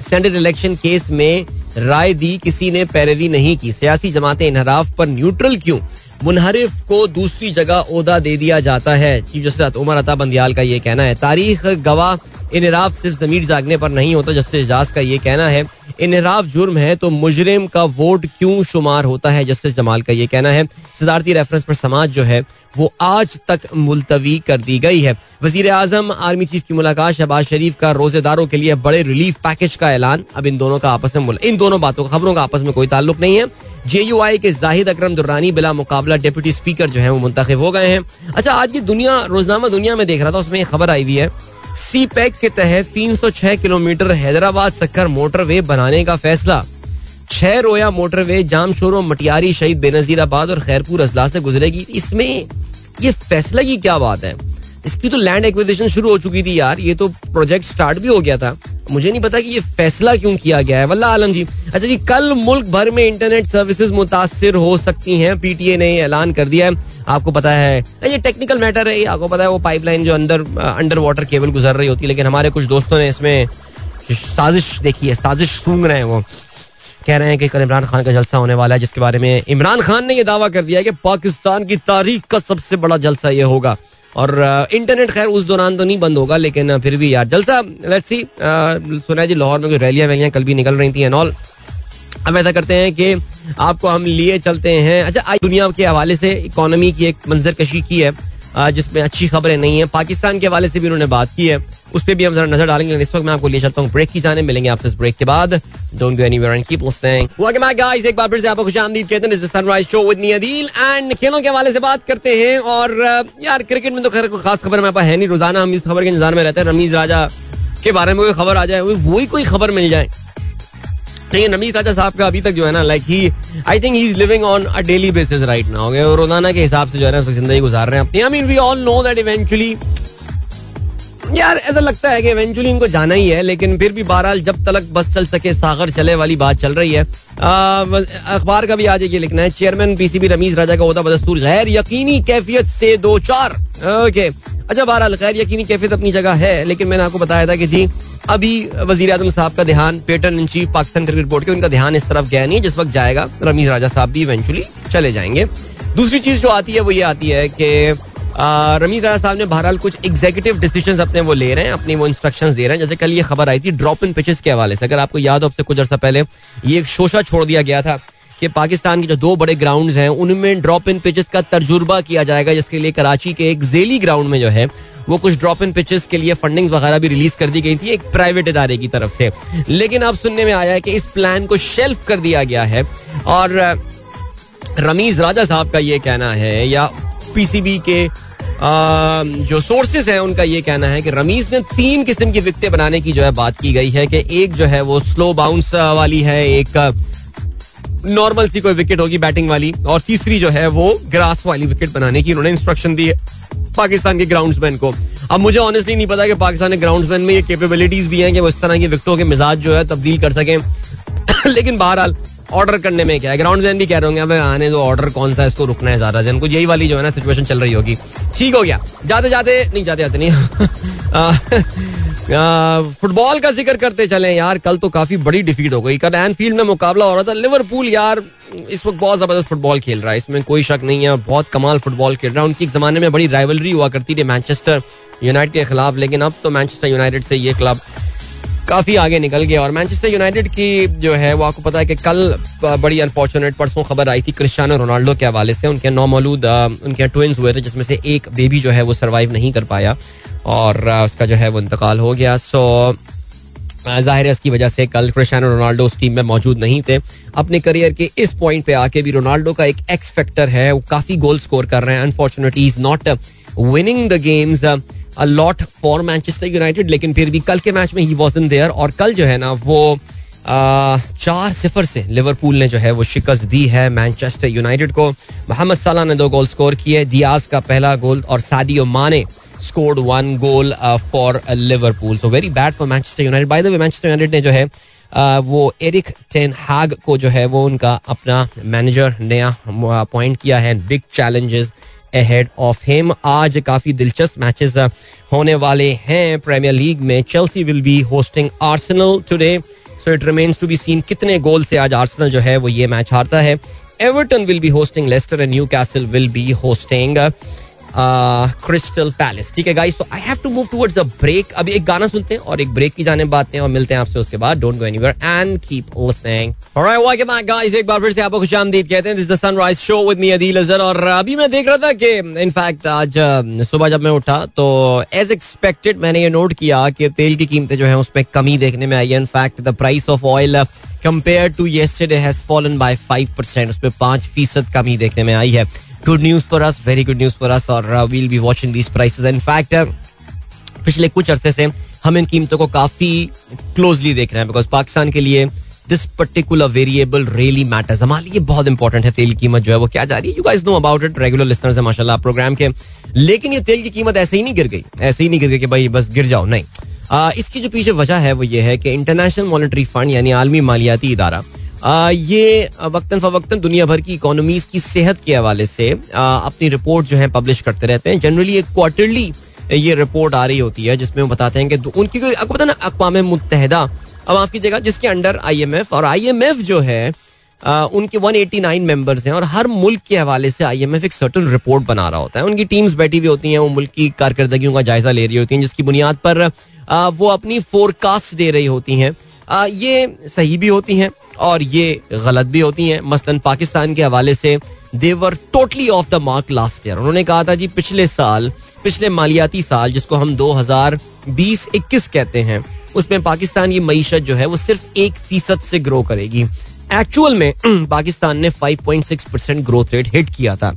सेंट्रल इलेक्शन केस में राय दी किसी ने पैरवी नहीं की। सियासी जमातें इनहराफ पर न्यूट्रल क्यों? मुनहरिफ को दूसरी जगह ओदा दे दिया जाता है। चीफ जस्टिस उमर अता बंदियाल का ये कहना है। तारीख गवाह इनराफ सिर्फ़ जमीर जागने पर नहीं होता, जस्टिस एजाज का ये कहना है। इनराफ जुर्म है तो मुजरिम का वोट क्यों शुमार होता है? जस्टिस जमाल का ये कहना है। सदारती रेफरेंस पर समाज जो है वो आज तक मुलतवी कर दी गई है। वज़ीर आज़म आर्मी चीफ की मुलाकात, शहबाज शरीफ का रोजेदारों के लिए बड़े रिलीफ पैकेज का ऐलान। अब इन दोनों का आपस में इन दोनों बातों, खबरों का आपस में कोई ताल्लुक नहीं है। जे यू आई के जाहिद अक्रम दुर्रानी बिला मुकाबला डिप्टी स्पीकर जो है, वो मुंतखब हो गए हैं। अच्छा आज की दुनिया, रोजनामा दुनिया में देख रहा था, उसमें खबर आई हुई है। सी पैक के तहत 306 किलोमीटर हैदराबाद सक्कर मोटरवे बनाने का फैसला। छह रोया मोटरवे, जामशोरो मटियारी शहीद बेनजीराबाद और खैरपुर अजला से गुजरेगी। इसमें ये फैसला की क्या बात है? इसकी तो लैंड एक्विजिशन शुरू हो चुकी थी यार। ये तो प्रोजेक्ट स्टार्ट भी हो गया था। मुझे नहीं पता कि ये फैसला क्यों किया गया है। वल्ला आलम जी। अच्छा जी, कल मुल्क भर में इंटरनेट सर्विसेज़ मुतासर हो सकती हैं। पीटीए ने ऐलान कर दिया है। आपको पता है ये टेक्निकल मैटर है। आपको पता है, वो पाइपलाइन जो अंदर अंडर वाटर केबल गुजर रही होती है। लेकिन हमारे कुछ दोस्तों ने इसमें साजिश देखी है, साजिश सूंघ रहे हैं वो। कह रहे हैं कि कल इमरान खान का जलसा होने वाला है, जिसके बारे में इमरान खान ने यह दावा कर दिया है कि पाकिस्तान की तारीख का सबसे बड़ा जलसा ये होगा। और इंटरनेट खैर उस दौरान तो नहीं बंद होगा, लेकिन फिर भी यार, जलसा लेट्स सी सुना जी, लाहौर में कोई रैलियाँ वैलियाँ कल भी निकल रही थी एंड ऑल ऐसा करते हैं कि आपको हम लिए चलते हैं। अच्छा आज दुनिया के हवाले से इकोनॉमी की एक मंजर कशी की है जिसमें अच्छी खबरें नहीं है। पाकिस्तान के हवाले से भी उन्होंने बात की है, उस पर भी हम जरा नज़र डालेंगे। इस वक्त मैं आपको ले चलता हूँ ब्रेक की जाने, मिलेंगे आपसे इस ब्रेक के बाद। Don't go anywhere and keep listening welcome back guys एक बार फिर से आपको खुशामदीद कहते हैं sunrise show with Adeel and खेलों के हवाले से बात करते हैं और यार क्रिकेट में तो खैर कोई खास खबर मेरे पास है नहीं। रोज़ाना हम इस खबर के इंतज़ार में रहते हैं, रमीज राजा के बारे में कोई खबर आ जाए वही कोई खबर मिल जाए। लेकिन राजा साहब का अभी तक जो है ना like he I think he is living on a daily basis right now रोज़ाना के हिसाब से जो है ना ज़िंदगी गुजार रहे हैं। अपनी I mean we all know that eventually यार, ऐसा लगता है कि इवेंचुअली इनको जाना ही है, लेकिन फिर भी बहरहाल जब तलक बस चल सके, सागर चले वाली बात चल रही है। अखबार का भी आज ये लिखना है चेयरमैन पीसीबी रमीज राजा का होता बदस्तूर, गैर यकीनी कैफियत से दो चार। ओके अच्छा बहरहाल, गैर यकीनी कैफियत अपनी जगह है, लेकिन मैंने आपको बताया था कि जी, अभी वज़ीर आज़म साहब का ध्यान patron in chief Pakistan cricket board के, उनका ध्यान इस तरफ़ गया नहीं, जिस वक्त जाएगा, रमीज राजा साहब भी इवेंचुअली चले जाएँगे। दूसरी चीज़ जो आती है, वो ये आती है कि रमीज राजा साहब ने बहरहाल कुछ एग्जीक्यूटिव डिसीज़न अपने वो ले रहे हैं, अपनी वो इंस्ट्रक्शन दे रहे हैं। जैसे कल ये खबर आई थी ड्रॉप इन पिचेस के हवाले से। अगर आपको याद हो आपसे कुछ अर्सा पहले ये एक शोशा छोड़ दिया गया था कि पाकिस्तान के जो दो बड़े ग्राउंड हैं, उनमें ड्रॉप इन पिचेस का तजुर्बा किया जाएगा, जिसके लिए कराची के एक जेली ग्राउंड में जो है, वो कुछ ड्रॉप इन पिचेस के लिए फंडिंग वगैरह भी रिलीज़ कर दी गई थी, एक प्राइवेट इदारे की तरफ़ से। लेकिन अब सुनने में आया है कि इस प्लान को शेल्फ कर दिया गया है। और, रमीज राजा साहब का ये कहना है, या पीसीबी के जो सोर्सेज हैं, उनका ये कहना है कि रमीज ने तीन किस्म की विकटें बनाने की जो है बात की गई है कि एक जो है वो स्लो बाउंस वाली है, एक नॉर्मल सी कोई विकेट होगी बैटिंग वाली, और तीसरी जो है वो ग्रास वाली विकेट बनाने की उन्होंने इंस्ट्रक्शन दी है पाकिस्तान के ग्राउंड्समैन को। अब मुझे ऑनेस्टली नहीं पता कि पाकिस्तान के ग्राउंड्समैन में ये कैपेबिलिटीज भी हैं कि वो इस तरह की विकटों के मिजाज जो है तब्दील कर सकें। लेकिन बहरहाल ऑर्डर करने में क्या है? ग्राउंड भी कह रहे होंगे आने दो, ऑर्डर कौन सा इसको रुकना है ज़्यादा दिन कुछ यही वाली जो है ना सिचुएशन चल रही होगी। ठीक हो गया। जाते जाते, नहीं, जाते जाते नहीं। फुटबॉल का ज़िक्र करते चले यार, कल तो काफ़ी बड़ी डिफीट हो गई। कल एनफील्ड में मुकाबला हो रहा था। लिवरपूल यार, इस वक्त बहुत ज़बरदस्त फुटबॉल खेल रहा है। इसमें कोई शक नहीं है, बहुत कमाल फुटबॉल खेल रहा है। उनकी एक जमाने में बड़ी राइवलरी हुआ करती थी मैनचेस्टर यूनाइटेड के खिलाफ, लेकिन अब तो मैनचेस्टर यूनाइटेड से ये क्लब काफ़ी आगे निकल गया और मैनचेस्टर यूनाइटेड की जो है, वो आपको पता है कि कल बड़ी अनफॉर्चुनेट परसों खबर आई थी क्रिस्टियानो रोनाल्डो के हवाले से। उनके नौ मौलूद उनके ट्विंस हुए थे, जिसमें से एक बेबी जो है, वो सर्वाइव नहीं कर पाया और उसका जो है, वो इंतकाल हो गया। सो ज़ाहिर है इसकी वजह से कल क्रिस्टियानो रोनाल्डो उस टीम में मौजूद नहीं थे। अपने करियर के इस पॉइंट पे आके भी रोनाल्डो का एक एक्स फैक्टर है। वो काफ़ी गोल स्कोर कर रहे हैं। Unfortunately is not winning the games a lot for Manchester United लेकिन फिर भी कल के मैच में ही वॉज़ इन देयर और कल जो है ना वो चार सिफर से लिवरपूल ने जो है वो शिकस्त दी है मैनचेस्टर यूनाइटेड को। मोहम्मद सलाह ने दो गोल स्कोर किए दियाज का पहला गोल और Sadio Mane scored one goal for Liverpool so very bad for Manchester United by the way Manchester United ने जो है वो एरिक टेन हैग को जो है वो उनका अपना मैनेजर नया अपॉइंट किया है। Big challenges ahead of him आज काफ़ी दिलचस्प मैचेस होने वाले हैं प्रीमियर लीग में। Chelsea will be hosting Arsenal today so it remains to be seen कितने गोल से आज आर्सेनल जो है, वो ये मैच हारता है। Everton will be hosting Leicester and Newcastle will be hosting Crystal Palace ठीक है गाइस तो I have to move towards a break अभी एक गाना सुनते हैं और एक ब्रेक की जाने बात हैं और मिलते हैं आपसे उसके बाद. Don't go anywhere and keep listening alright welcome back guys एक बार फिर से आपको खुशामदीद कहते हैं. This the sunrise show with me Adeel Azhar और अभी मैं देख रहा था कि इनफैक्ट आज सुबह जब मैं उठा तो एज एक्सपेक्टेड मैंने ये नोट किया कि तेल की कीमतें जो है उसमें कमी देखने में आई है. In fact the price of oil compare to yesterday has fallen by 5% उस पाँच फ़ीसद कमी देखने में आई है. Good news for us very good news for us और we'll be watching these prices in fact पिछले कुछ अरसे से हम इन कीमतों को काफ़ी क्लोजली देख रहे हैं बिकॉज़ पाकिस्तान के लिए this particular variable really matters हमारे लिए बहुत इंपॉर्टेंट है तेल की कीमत जो है वो क्या जा रही है? You guys know about it regular listeners है माशाल्लाह प्रोग्राम के। लेकिन ये तेल की कीमत ऐसे ही नहीं गिर गई ऐसे ही नहीं गिर गई कि भाई बस गिर जाओ नहीं। आ, इसकी जो पीछे वजह है वो ये है कि इंटरनेशनल मॉनिटरी फंड यानी आलमी मालियाती इदारा ये वक्तन फवक्तन दुनिया भर की इकोनॉमीज की सेहत के हवाले से अपनी रिपोर्ट जो है पब्लिश करते रहते हैं। जनरली एक क्वार्टरली ये रिपोर्ट आ रही होती है जिसमें वो बताते हैं कि उनकी आपको पता ना अकवाम मुतहदा अब माफ़ जगह जिसके अंडर आईएमएफ और आईएमएफ जो है आ, उनके 189 मेंबर्स हैं और हर मुल्क के हवाले से आईएमएफ एक सर्टन रिपोर्ट बना रहा होता है। उनकी टीम्स बैठी हुई होती हैं वो मुल्क की कारकर्दगियों का जायजा ले रही होती हैं जिसकी बुनियाद पर वो अपनी फोरकास्ट दे रही होती हैं। ये सही भी होती हैं और ये गलत भी होती हैं। मसलन पाकिस्तान के हवाले से they were totally off the mark last year उन्होंने कहा था जी, पिछले साल, पिछले मालियाती साल, जिसको हम 2020-21 कहते हैं, उसमें पाकिस्तान की मीशत जो है, वो सिर्फ़ एक फ़ीसद से ग्रो करेगी। एक्चुअल में, पाकिस्तान ने 5.6 परसेंट ग्रोथ रेट हिट किया था।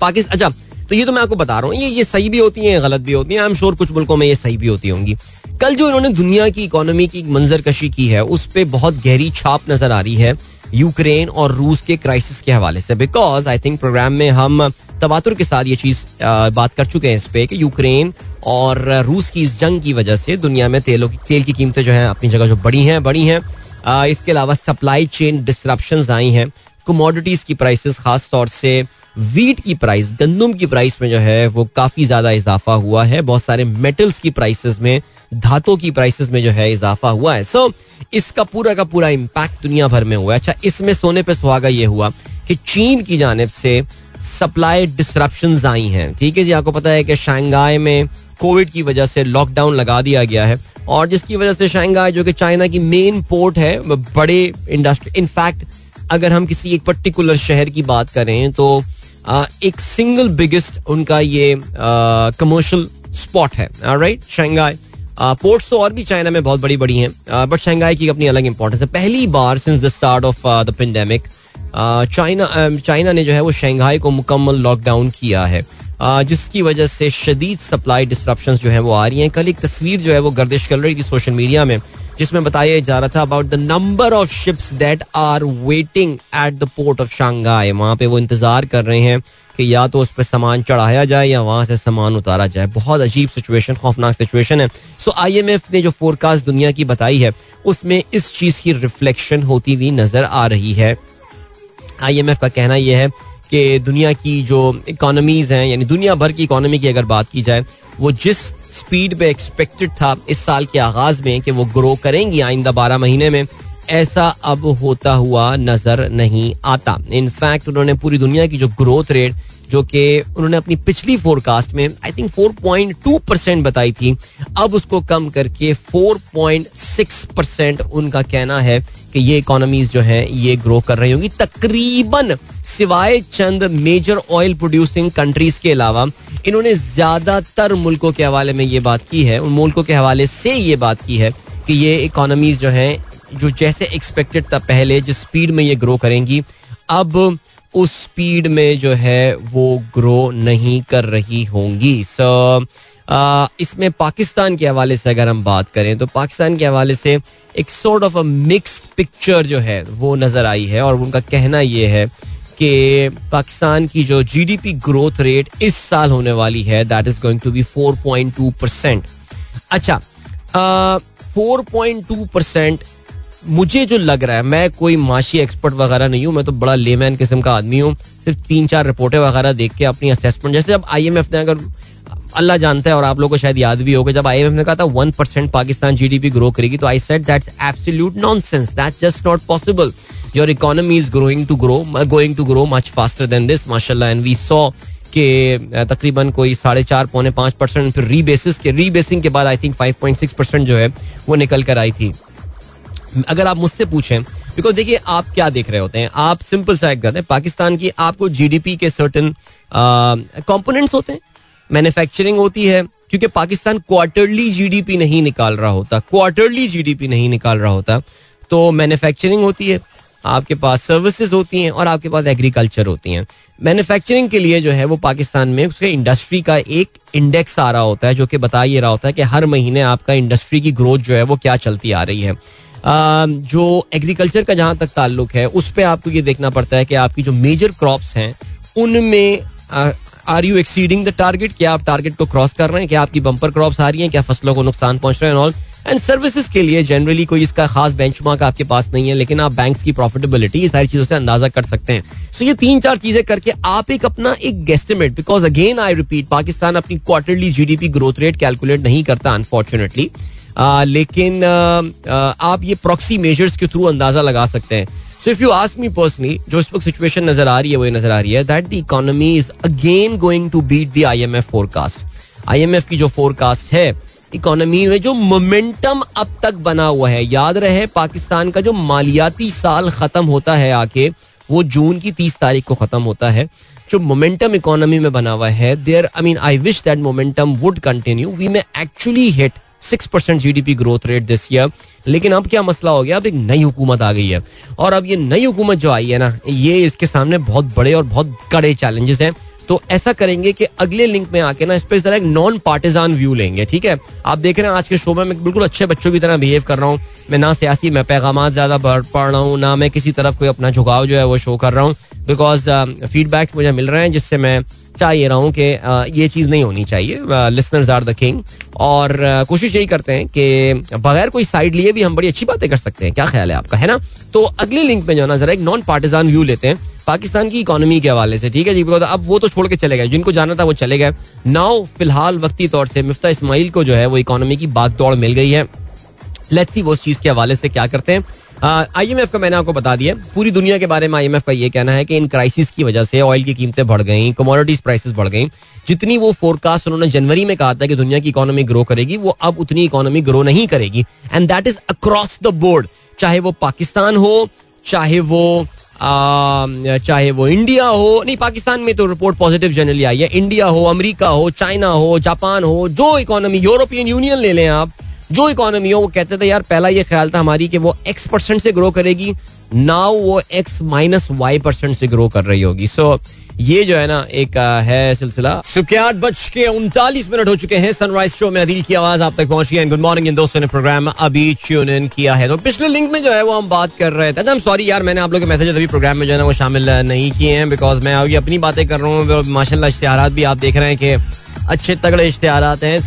पाकिस्तान अच्छा तो ये तो मैं आपको बता रहा हूँ, ये ये सही भी होती हैं गलत भी होती हैं आई एम श्योर कुछ मुल्कों में ये सही भी होती होंगी। कल जो इन्होंने दुनिया की इकोनॉमी की मंजर कशी की है, उस पर बहुत गहरी छाप नज़र आ रही है यूक्रेन और रूस के क्राइसिस के हवाले से। बिकॉज़ आई थिंक प्रोग्राम में हम तबातुर के साथ ये चीज़ बात कर चुके हैं इस पे कि यूक्रेन और रूस की इस जंग की वजह से दुनिया में तेलों की, तेल की कीमतें जो हैं अपनी जगह जो बड़ी हैं बड़ी हैं। इसके अलावा सप्लाई चेन डिस्ट्रप्शन आई हैं। कमोडिटीज की प्राइसेस खास तौर से वीट की प्राइस गंदम की प्राइस में जो है वो काफ़ी ज़्यादा इजाफा हुआ है। बहुत सारे मेटल्स की प्राइसेस में धातों की प्राइसेस में जो है इजाफा हुआ है। सो so, इसका पूरा का पूरा इम्पैक्ट दुनिया भर में हुआ है। अच्छा इसमें सोने पे सुहागा ये हुआ कि चीन की जानब से सप्लाई डिस्ट्रप्शन आई हैं। ठीक है जी आपको पता है कि शंघाई में कोविड की वजह से लॉकडाउन लगा दिया गया है। और जिसकी वजह से शंघाई जो कि चाइना की मेन पोर्ट है बड़े इंडस्ट्री इनफैक्ट अगर हम किसी एक पर्टिकुलर शहर की बात करें तो एक सिंगल बिगेस्ट उनका ये कमर्शियल स्पॉट है राइट शंघाई पोर्ट्स तो और भी चाइना में बहुत बड़ी बड़ी हैं बट शंघाई की अपनी अलग इंपॉर्टेंस है। पहली बार since the start of the pandemic China China ने जो है वो शंघाई को मुकम्मल लॉकडाउन किया है। जिसकी वजह से शदीद सप्लाई डिस्ट्रप्शन जो है वो आ रही हैं। कल एक तस्वीर जो है वो गर्दिश कर रही थी सोशल मीडिया में। जिसमें बताया जा रहा था about the number of ships that are waiting at the port of Shanghai वहाँ पे वो इंतज़ार कर रहे हैं कि या तो उस पर सामान चढ़ाया जाए या वहाँ से सामान उतारा जाए। बहुत अजीब सिचुएशन खौफनाक सिचुएशन है। सो आईएमएफ ने जो फोरकास्ट दुनिया की बताई है, उसमें इस चीज़ की रिफ्लेक्शन होती हुई नज़र आ रही है। आईएमएफ का कहना यह है कि दुनिया की जो इकोनॉमीज हैं, यानी दुनिया भर की इकोनॉमी की अगर बात की जाए, वो जिस स्पीड पे एक्सपेक्टेड था इस साल के आगाज़ में कि वो ग्रो करेंगी आइंदा बारह महीने में। ऐसा अब होता हुआ नज़र नहीं आता। इनफैक्ट उन्होंने पूरी दुनिया की जो ग्रोथ रेट जो कि उन्होंने अपनी पिछली फोरकास्ट में आई थिंक 4.2 परसेंट बताई थी, अब उसको कम करके 4.6 परसेंट उनका कहना है कि ये इकोनॉमीज जो है, ये ग्रो कर रही होंगी। तकरीबन सिवाय चंद मेजर ऑयल प्रोड्यूसिंग कंट्रीज़ के अलावा इन्होंने ज़्यादातर मुल्कों के हवाले में ये बात की है, उन मुल्कों के हवाले से ये बात की है कि ये इकोनॉमीज जो हैं, जो जैसे एक्सपेक्टेड था पहले, जिस स्पीड में ये ग्रो करेंगी, अब उस स्पीड में जो है वो ग्रो नहीं कर रही होंगी। सो इसमें पाकिस्तान के हवाले से अगर हम बात करें तो पाकिस्तान के हवाले से एक sort of a mixed picture जो है, वो नज़र आई है और उनका कहना ये है कि पाकिस्तान की जो जीडीपी ग्रोथ रेट इस साल होने वाली है that is going to be 4.2 percent अच्छा फोर पॉइंट टू परसेंट मुझे जो लग रहा है, मैं कोई माशी एक्सपर्ट वगैरह नहीं हूँ, मैं तो बड़ा लेमैन किस्म का आदमी हूँ, सिर्फ़ तीन चार रिपोर्टें वगैरह देख के अपनी असेसमेंट जैसे अब आईएमएफ ने अगर, अल्लाह जानता है और आप लोगों को शायद याद भी होगा, जब आईएमएफ ने कहा था one percent Pakistan GDP grow करेगी तो I said that's absolute nonsense that's just not possible your economy is growing to grow going to grow much faster than this माशाल्लाह एंड वी सॉ के तकरीबन कोई साढ़े चार पौने पाँच परसेंट फिर रीबेसिस के रीबेसिंग के बाद I think five point six percent जो है वो निकल कर आई थी अगर आप मुझसे पूछें बिकॉज़ देखिए आप क्या देख रहे होते हैं आप सिंपल सा एक हैं पाकिस्तान की आपको जीडीपी के सर्टन कंपोनेंट्स होते हैं मैन्युफैक्चरिंग होती है क्योंकि पाकिस्तान क्वार्टरली जीडीपी नहीं निकाल रहा होता क्वार्टरली जीडीपी नहीं निकाल रहा होता तो मैन्युफैक्चरिंग होती है आपके पास सर्विसेज़ होती हैं और आपके पास एग्रीकल्चर होती हैं। मैन्युफैक्चरिंग के लिए जो है वो पाकिस्तान में उसके इंडस्ट्री का एक इंडेक्स आ रहा होता है, जो कि बता ये रहा होता है कि हर महीने आपका इंडस्ट्री की ग्रोथ जो है वो क्या चलती आ रही है। जो एग्रीकल्चर का जहाँ तक ताल्लुक है, उस पर आपको ये देखना पड़ता है कि आपकी जो मेजर क्रॉप्स हैं, उनमें are you exceeding the target क्या आप टारगेट को क्रॉस कर रहे हैं? क्या आपकी बंपर क्रॉप्स आ रही हैं? क्या फ़सलों को नुकसान पहुँच रहे हैं? ऑल एंड सर्विसेज़ के लिए जनरली कोई इसका खास बेंचमार्क आपके पास नहीं है, लेकिन आप बैंक्स की प्रॉफिटेबिलिटी सारी चीज़ों से अंदाज़ा कर सकते हैं। सो so ये तीन चार चीज़ें करके आप एक अपना एक guesstimate because again I repeat Pakistan अपनी quarterly GDP growth rate calculate नहीं करता अनफॉर्चुनेटली लेकिन आप ये प्रॉक्सी मेजर्स के थ्रू अंदाज़ा लगा सकते हैं। So if you ask me personally जो इस वक्त सिचुएशन नज़र आ रही है, वो ये नज़र आ रही है that the economy is again going to beat the IMF forecast IMF की जो फोरकास्ट है इकोनॉमी में जो मोमेंटम अब तक बना हुआ है। याद रहे, पाकिस्तान का जो मालियाती साल खत्म होता है आके वो जून की तीस तारीख को खत्म होता है। जो मोमेंटम इकोनॉमी में बना हुआ है, there I mean I wish that momentum would continue we may actually hit six percent G D P growth rate this year लेकिन अब क्या मसला हो गया? अब एक नई हुकूमत आ गई है। और अब ये नई हुकूमत जो आई है ना, ये इसके सामने बहुत बड़े और बहुत कड़े चैलेंजेस हैं। तो ऐसा करेंगे कि अगले लिंक में आके ना इस पर जरा एक नॉन पार्टिजान व्यू लेंगे, ठीक है? आप देख रहे हैं आज के शो में मैं बिल्कुल अच्छे बच्चों की तरह बिहेव कर रहा हूँ। मैं ना सियासी, मैं पैगाम ज़्यादा पढ़ रहा हूँ, ना मैं किसी तरफ़ कोई अपना झुकाव जो है वो शो कर रहा हूँ। बिकॉज़ फीडबैक मुझे मिल रहे हैं, जिससे मैं चाह ये रहा हूँ कि ये चीज़ नहीं होनी चाहिए लिसनर्स आर द किंग और कोशिश यही करते हैं कि बगैर कोई साइड लिए भी हम बड़ी अच्छी बातें कर सकते हैं। क्या ख्याल है आपका, है ना? तो अगले लिंक में जो ना, जरा एक नॉन पार्टिजान व्यू लेते हैं। पाकिस्तान की इकोनॉमी के हवाले से, ठीक है जी? बिकॉज़ अब वो तो छोड़ के चले गए। जिनको जाना था वो चले गए। नाउ फ़िलहाल वक्ती तौर से मिफ्ता इस्माइल को जो है वो इकोनॉमी की बागदौड़ मिल गई है। लेट्स सी वो उस चीज़ के हवाले से क्या करते हैं। आईएमएफ का मैंने आपको बता दिया पूरी दुनिया के बारे में आईएमएफ का ये कहना है कि इन क्राइसिस की वजह से ऑयल की कीमतें बढ़ गई कमोडिटीज प्राइसेस बढ़ गई। जितनी वो फोरकास्ट उन्होंने जनवरी में कहा था कि दुनिया की इकोनॉमी ग्रो करेगी वो अब उतनी इकोनॉमी ग्रो नहीं करेगी। And that is across the board चाहे वो पाकिस्तान हो चाहे वो आ, चाहे वो इंडिया हो नहीं पाकिस्तान में तो रिपोर्ट पॉजिटिव जनरली आई है। इंडिया हो अमेरिका हो चाइना हो जापान हो जो इकोनॉमी यूरोपियन यूनियन ले लें आप जो इकोनॉमी हो वो कहते थे यार पहला ये ख्याल था हमारी कि वो एक्स परसेंट से ग्रो करेगी नाउ वो एक्स माइनस वाई परसेंट से ग्रो कर रही होगी. सो so, ये जो है ना एक है सिलसिला। सुबह आठ बज के उनतालीस मिनट हो चुके हैं। सनराइज शो में अदील की आवाज़ आप तक पहुँची है। गुड मॉर्निंग इन दोस्तों ने प्रोग्राम अभी ट्यून इन किया है। तो पिछले लिंक में जो है वो हम बात कर रहे थे। सॉरी यार मैंने आप लोग के मैसेज अभी प्रोग्राम में जो है ना वो शामिल नहीं किए हैं। बिकॉज़ मैं अभी अपनी बातें कर रहा हूँ। माशाला इश्तेहार भी आप देख रहे हैं कि अच्छे तगड़े इश्तेहार हैं।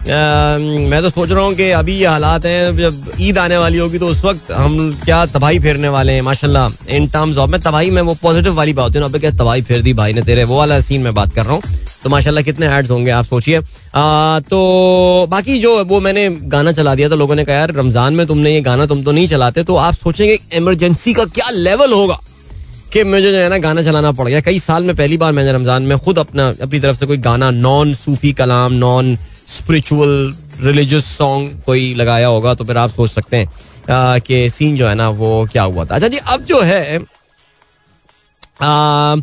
मैं तो सोच रहा हूँ कि अभी ये हालात हैं, जब ईद आने वाली होगी तो उस वक्त हम क्या तबाही फेरने वाले हैं, माशाल्लाह इन टर्म्स ऑफ़ मैं तबाही में वो पॉजिटिव वाली बात होती है ना क्या तबाही फेर दी भाई ने तेरे, वो वाला सीन में बात कर रहा हूँ। तो माशाल्लाह कितने एड्स होंगे, आप सोचिए। तो बाकी जो वो मैंने गाना चला दिया तो लोगों ने कहा, यार, रमज़ान में तुमने ये गाना तुम तो नहीं चलाते तो आप सोचेंगे इमरजेंसी का क्या लेवल होगा? कि मुझे जो है ना गाना चलाना पड़ गया। कई साल में पहली बार मैंने रमज़ान में खुद अपना, अपनी तरफ़ से कोई गाना नॉन सूफी कलाम नॉन स्पिरिचुअल रिलीजियस सॉन्ग कोई लगाया होगा तो फिर आप सोच सकते हैं कि सीन जो है ना वो क्या हुआ था। अच्छा जी अब जो है आ,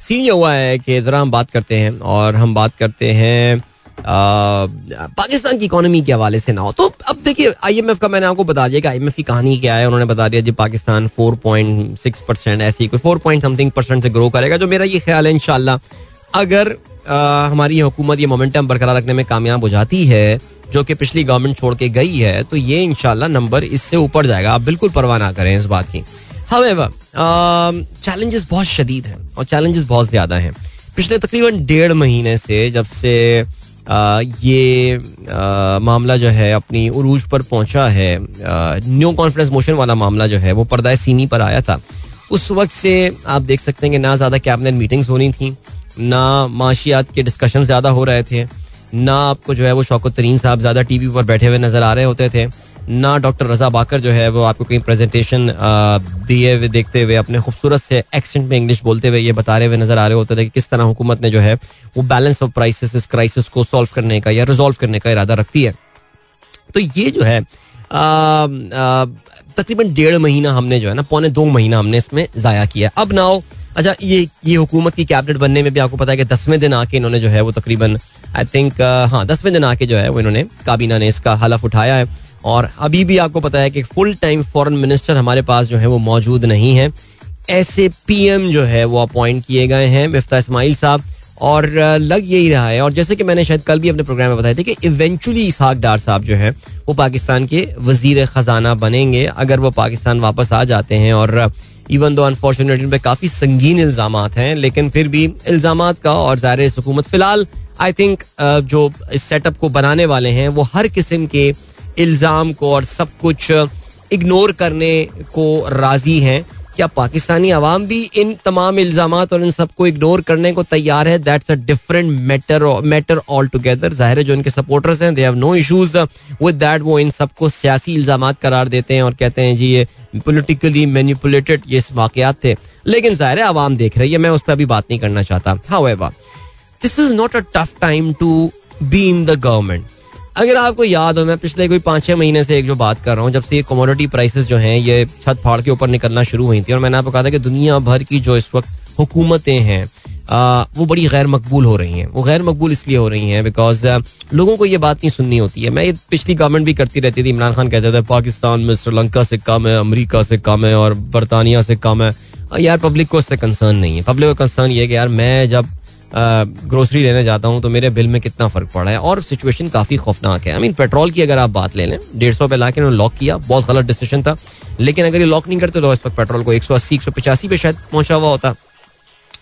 सीन ये हुआ है कि ज़रा हम बात करते हैं और हम बात करते हैं पाकिस्तान की इकोनॉमी के हवाले से ना हो। तो अब देखिए आईएमएफ का मैंने आपको बता दिया कि आईएमएफ की कहानी क्या है उन्होंने बता दिया जी पाकिस्तान 4.6 परसेंट ऐसी कोई 4 पॉइंट समथिंग परसेंट से ग्रो करेगा जो मेरा ये ख्याल है इनशाला अगर हमारी हुकूमत ये मोमेंटम बरकरार रखने में कामयाब हो जाती है जो कि पिछली गवर्नमेंट छोड़ के गई है तो ये इनशाला नंबर इससे ऊपर जाएगा। आप बिल्कुल परवाह ना करें इस बात की। हाउएवर चैलेंजेस बहुत शदीद हैं और चैलेंजेस बहुत ज़्यादा हैं। पिछले तकरीबन डेढ़ महीने से जब से आ, ये आ, मामला जो है अपनी उरूज पर पहुँचा है न्यू कॉन्फ्रेंस मोशन वाला मामला जो है वो पर्दा सीनी पर आया था। उस वक्त से आप देख सकते हैं कि ना ज़्यादा कैबिनेट मीटिंग्स होनी थी ना माशियात के डिस्कशन ज़्यादा हो रहे थे, ना आपको जो है वो शौकत तरीन साहब ज़्यादा टीवी पर बैठे हुए नज़र आ रहे होते थे, ना डॉक्टर रजा बाकर जो है वो आपको कहीं प्रेजेंटेशन दिए हुए, देखते हुए, अपने खूबसूरत से एक्सेंट में इंग्लिश बोलते हुए ये बता रहे हुए नज़र आ रहे होते थे कि किस तरह हुकूमत ने जो है वो बैलेंस ऑफ़ प्राइसेस इस क्राइसिस को सॉल्व करने का या रिजोल्व करने का इरादा रखती है। तो ये जो है तकरीबन डेढ़ महीना हमने जो है ना, पौने दो महीना हमने इसमें ज़ाया किया। अब नाउ अच्छा ये ये हुकूमत की कैबिनेट बनने में भी आपको पता है कि दसवें दिन आके इन्होंने जो है वो तकरीबन आई थिंक हाँ दसवें दिन आके जो है वो इन्होंने काबीना ने इसका हलफ उठाया है। और अभी भी आपको पता है कि फुल टाइम फॉरेन मिनिस्टर हमारे पास जो है वो मौजूद नहीं है। ऐसे पीएम जो है वो अपॉइंट किए गए हैं, मिफ्ता इसमाइल साहब। और लग यही रहा है। और जैसे कि मैंने शायद कल भी अपने प्रोग्राम में बताया था कि इवेंचुअली इसहाक डार साहब जो है, वो पाकिस्तान के वज़ीर खजाना बनेंगे। अगर वो पाकिस्तान वापस आ जाते हैं और इवन दो अनफॉर्चुनेटली पे काफ़ी संगीन इल्ज़ाम हैं, लेकिन फिर भी इल्ज़ाम का और ज़ाहिर हुकूमत, फ़िलहाल आई थिंक जो इस सेटअप को बनाने वाले हैं, वो हर किस्म के इल्ज़ाम को और सब कुछ इग्नोर करने को राज़ी हैं। क्या पाकिस्तानी अवाम भी इन तमाम इल्ज़ाम और इन सबको इग्नोर करने को तैयार है. That's a different matter matter altogether ज़ाहिर है जो इनके सपोर्टर्स हैं they have no issues with that वो इन सबको सियासी इल्ज़ाम करार देते हैं और कहते हैं, जी, ये पोलिटिकली मैनिपुलेटेड ये वाकयात थे. लेकिन ज़ाहिर है, आवाम देख रही है, मैं उस पर अभी बात नहीं करना चाहता. How this is not a tough time to be in the government अगर आपको याद हो मैं पिछले कोई पाँच छह महीने से एक जो बात कर रहा हूँ जब से ये कमोडिटी प्राइसेस जो हैं ये छत फाड़ के ऊपर निकलना शुरू हुई थी और मैंने आपको कहा था कि दुनिया भर की जो इस वक्त हुकूमतें हैं आ, वो बड़ी गैर मकबूल हो रही हैं। वो गैर मकबूल इसलिए हो रही हैं बिकॉज़ लोगों को ये बात नहीं सुननी होती है। मैं ये पिछली गवर्नमेंट भी करती रहती थी। इमरान खान कहते थे पाकिस्तान में श्रीलंका से कम है अमरीका से कम है और बरतानिया से कम है। यार पब्लिक को इससे कंसर्न नहीं है। पब्लिक को कंसर्न ये है कि यार मैं जब ग्रोसरी लेने जाता हूँ तो मेरे बिल में कितना फ़र्क पड़ा है? और सिचुएशन काफ़ी खौफनाक है। आई मीन पेट्रोल की अगर आप बात ले लें, डेढ़ सौ पे ला के लॉक किया, बहुत गलत डिसीज़न था। लेकिन अगर ये लॉक नहीं करते तो इस वक्त पेट्रोल को एक सौ अस्सी, एक सौ पचासी पे शायद पहुँचा हुआ होता।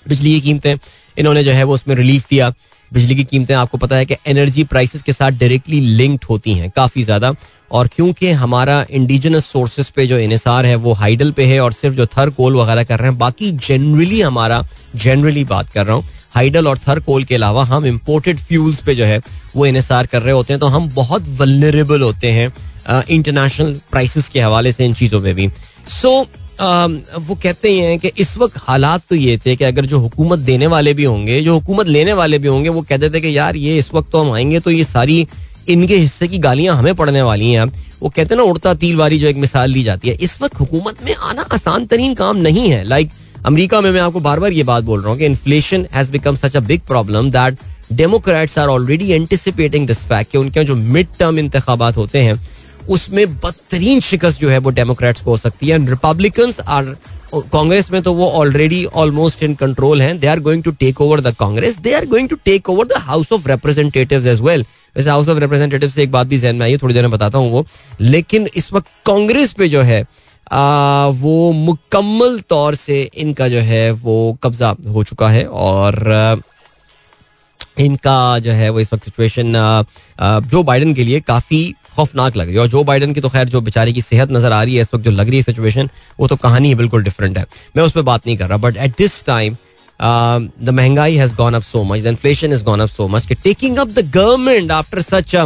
बिजली की कीमतें, इन्होंने जो है वो उसमें रिलीफ दिया। बिजली की कीमतें, आपको पता है कि एनर्जी प्राइसेस के साथ डायरेक्टली लिंक्ड होती हैं, काफ़ी ज़्यादा। और क्योंकि हमारा इंडिजिनस सोर्सेज पे जो इसार है, वो हाइडल पे है, और सिर्फ़ जो थर कोल वगैरह कर रहे हैं, बाकी जनरली हमारा जनरली बात कर रहा हूँ हाइडल और थर कोल के अलावा हम इम्पोर्टेड फ्यूल्स पे जो है वो इसार कर रहे होते हैं। तो हम बहुत वलनरेबल होते हैं इंटरनेशनल प्राइसेस के हवाले से इन चीज़ों में भी। सो so, वो कहते हैं कि इस वक्त हालात तो ये थे कि अगर जो हुकूमत देने वाले भी होंगे जो हुकूमत लेने वाले भी होंगे वो कहते थे कि यार ये इस वक्त तो हम आएँगे तो ये सारी इनके हिस्से की गालियाँ हमें पड़ने वाली हैं। वो कहते हैं ना उड़ता तीर वाली जो एक मिसाल दी जाती है। इस वक्त हुकूमत में आना आसान तरीन काम नहीं है। लाइक अमेरिका में मैं आपको बार बार ये बात बोल रहा हूँ कि inflation has become such a big problem that Democrats are already anticipating this fact कि उनके जो मिड टर्म इंतबात होते हैं, उसमें बदतरीन शिकस्त जो है वो डेमोक्रेट्स को हो सकती है। रिपब्लिकन्स आर कांग्रेस में तो वो ऑलरेडी ऑलमोस्ट इन कंट्रोल हैं। They are going to take over the Congress. They are going to take over the House of Representatives as well वैसे हाउस ऑफ़ रिप्रेजेंटेटिव से एक बात भी जहन में आई है, थोड़ी देर में बताता हूँ वो। लेकिन इस वक्त कांग्रेस पे जो है आ, वो मुकम्मल तौर से इनका जो है वो कब्जा हो चुका है और इनका जो है वो इस वक्त सिचुएशन जो बाइडन के लिए काफ़ी खौफनाक लग रही है। और जो बाइडन की तो खैर जो बेचारे की सेहत नज़र आ रही है इस वक्त जो लग रही है सिचुएशन वो तो कहानी है बिल्कुल डिफरेंट है। मैं उस पर बात नहीं कर रहा but at this time the महँगाई has gone up so much the inflation is gone up so much taking up the government after such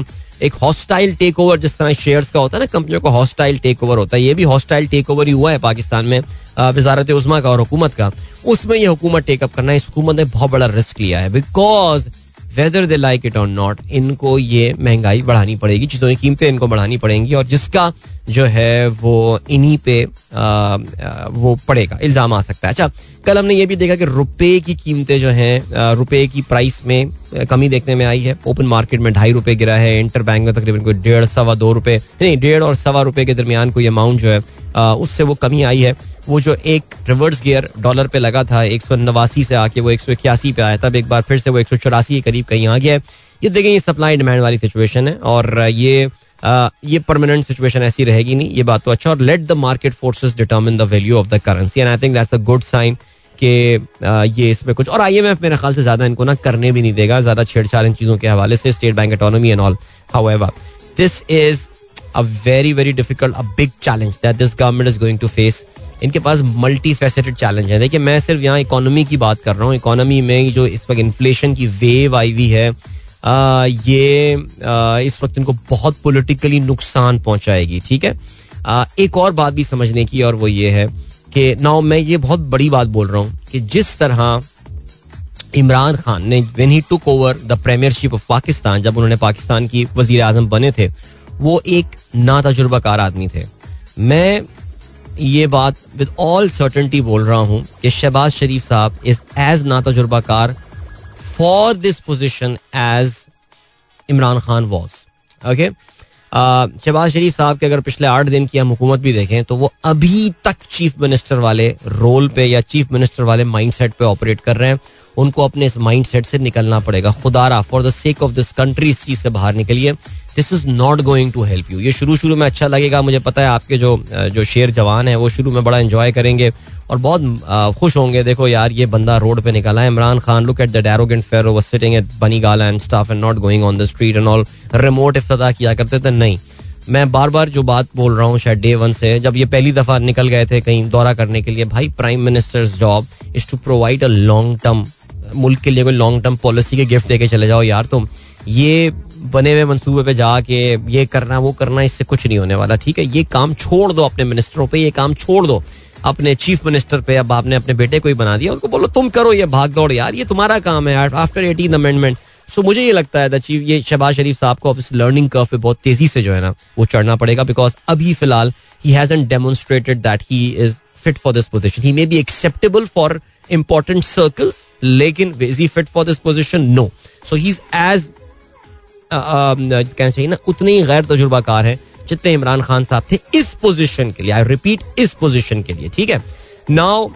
एक हॉस्टाइल टेक ओवर जिस तरह शेयर्स का होता है ना कंपनियों का हॉस्टाइल टेक ओवर होता है। ये भी हॉस्टाइल टेक ओवर ही हुआ है पाकिस्तान में वजारत उजमा का और हुकूमत का। उसमें ये हुकूमत टेकअप करना इस हुकूमत ने बहुत बड़ा रिस्क लिया है। Because whether they like it और नॉट इनको ये महँगाई बढ़ानी पड़ेगी, चीज़ों की कीमतें इनको बढ़ानी पड़ेंगी। और जिसका जो है वो इन्हीं पे वो पड़ेगा, इल्ज़ाम आ सकता है। अच्छा कल हमने ये भी देखा कि रुपए की कीमतें जो हैं रुपए की प्राइस में कमी देखने में आई है। ओपन मार्केट में ढाई रुपए गिरा है, इंटर बैंक में तकरीबन कोई डेढ़ सवा दो रुपए, नहीं, डेढ़ और सवा रुपए के दरमियान कोई अमाउंट जो है उससे वो कमी आई है। वो जो एक रिवर्स गियर डॉलर पे लगा था, एक सौ नवासी से आके वो एक सौ इक्यासी पे आया, तब एक बार फिर से वो एक सौ चौरासी के करीब कहीं आ गया है। ये देखें, ये सप्लाई डिमांड वाली सिचुएशन है और ये ये परमानेंट सिचुएशन ऐसी रहेगी नहीं, ये बात तो अच्छा और let the market forces determine the value of the currency and I think that's a good sign कि ये इसमें कुछ और आईएमएफ मेरे ख्याल से ज़्यादा इनको ना करने भी नहीं देगा, ज़्यादा छेड़छाड़ इन चीज़ों के हवाले से state bank economy and all how this is a very very difficult a big challenge that this government is going to face इनके पास मल्टी फैसेटेड चैलेंज है। देखिए, मैं सिर्फ़ यहाँ इकोनॉमी की बात कर रहा हूँ। इकोनॉमी में जो इस वक्त इन्फ्लेशन की वेव आई हुई है ये इस वक्त इनको बहुत पोलिटिकली नुकसान पहुंचाएगी, ठीक है? एक और बात भी समझने की, और वो ये है कि नाउ मैं ये बहुत बड़ी बात बोल रहा हूँ कि जिस तरह इमरान खान ने when he took over the premiership of Pakistan, जब उन्होंने पाकिस्तान की वज़ीर आज़म बने थे, वो एक ना तजुर्बाकार आदमी थे। मैं ये बात विद ऑल सर्टनटी बोल रहा हूँ कि शहबाज शरीफ साहब इज़ एज ना तजुर्बाकार for this position as Imran Khan was okay Shahbaz Sharif साहब के अगर पिछले आठ दिन की हम हुकूमत भी देखें तो वो अभी तक चीफ मिनिस्टर वाले रोल पे या चीफ मिनिस्टर वाले माइंडसेट पे ऑपरेट कर रहे हैं। उनको अपने इस माइंडसेट से निकलना पड़ेगा। खुदारा for the sake of this country इस चीज़ से बाहर निकलिए। This is not going to help you ये शुरू शुरू में अच्छा लगेगा। मुझे पता है आपके जो जो शेर जवान है, वो शुरू में बड़ा इंजॉय करेंगे। और बहुत खुश होंगे। देखो यार, ये बंदा रोड पे निकला है। Imran Khan look at was sitting at Bani Gala and staff and not going on the street and all remote इफ्तदा किया करते थे। नहीं। मैं बार बार जो बात बोल रहा हूँ शायद डे वन से, जब ये पहली दफ़ा निकल गए थे कहीं दौरा करने के लिए, भाई prime minister's job is to provide a long term मुल्क के लिए कोई लॉन्ग टर्म पॉलिसी के गिफ्ट दे के चले जाओ यार तुम। ये बने हुए मंसूबे पे जाके ये करना, वो करना, इससे कुछ नहीं होने वाला। ठीक है, ये काम छोड़ दो अपने मिनिस्टरों पे, ये काम छोड़ दो। अपने चीफ मिनिस्टर पे, अब आपने अपने बेटे को ही बना दिया। उनको बोलो, तुम करो ये भाग दौड़ यार, ये तुम्हारा काम है। आफ्टर एटीन अमेंडमेंट सो मुझे ये लगता है चीफ ये शहबाज शरीफ साहब को अब इस लर्निंग कर्व पे बहुत तेज़ी से जो है ना, वो चढ़ना पड़ेगा बिकॉज़ अभी फ़िलहाल ही hasn't demonstrated that he is fit for this position he may be acceptable for important circles लेकिन is he fit for this position no so he is as कहना चाहिए ना, उतने ही गैर तजुर्बाकार हैं। जितने इमरान खान साहब थे इस पोजिशन के लिए आई रिपीट इस पोजिशन के लिए, ठीक है? Now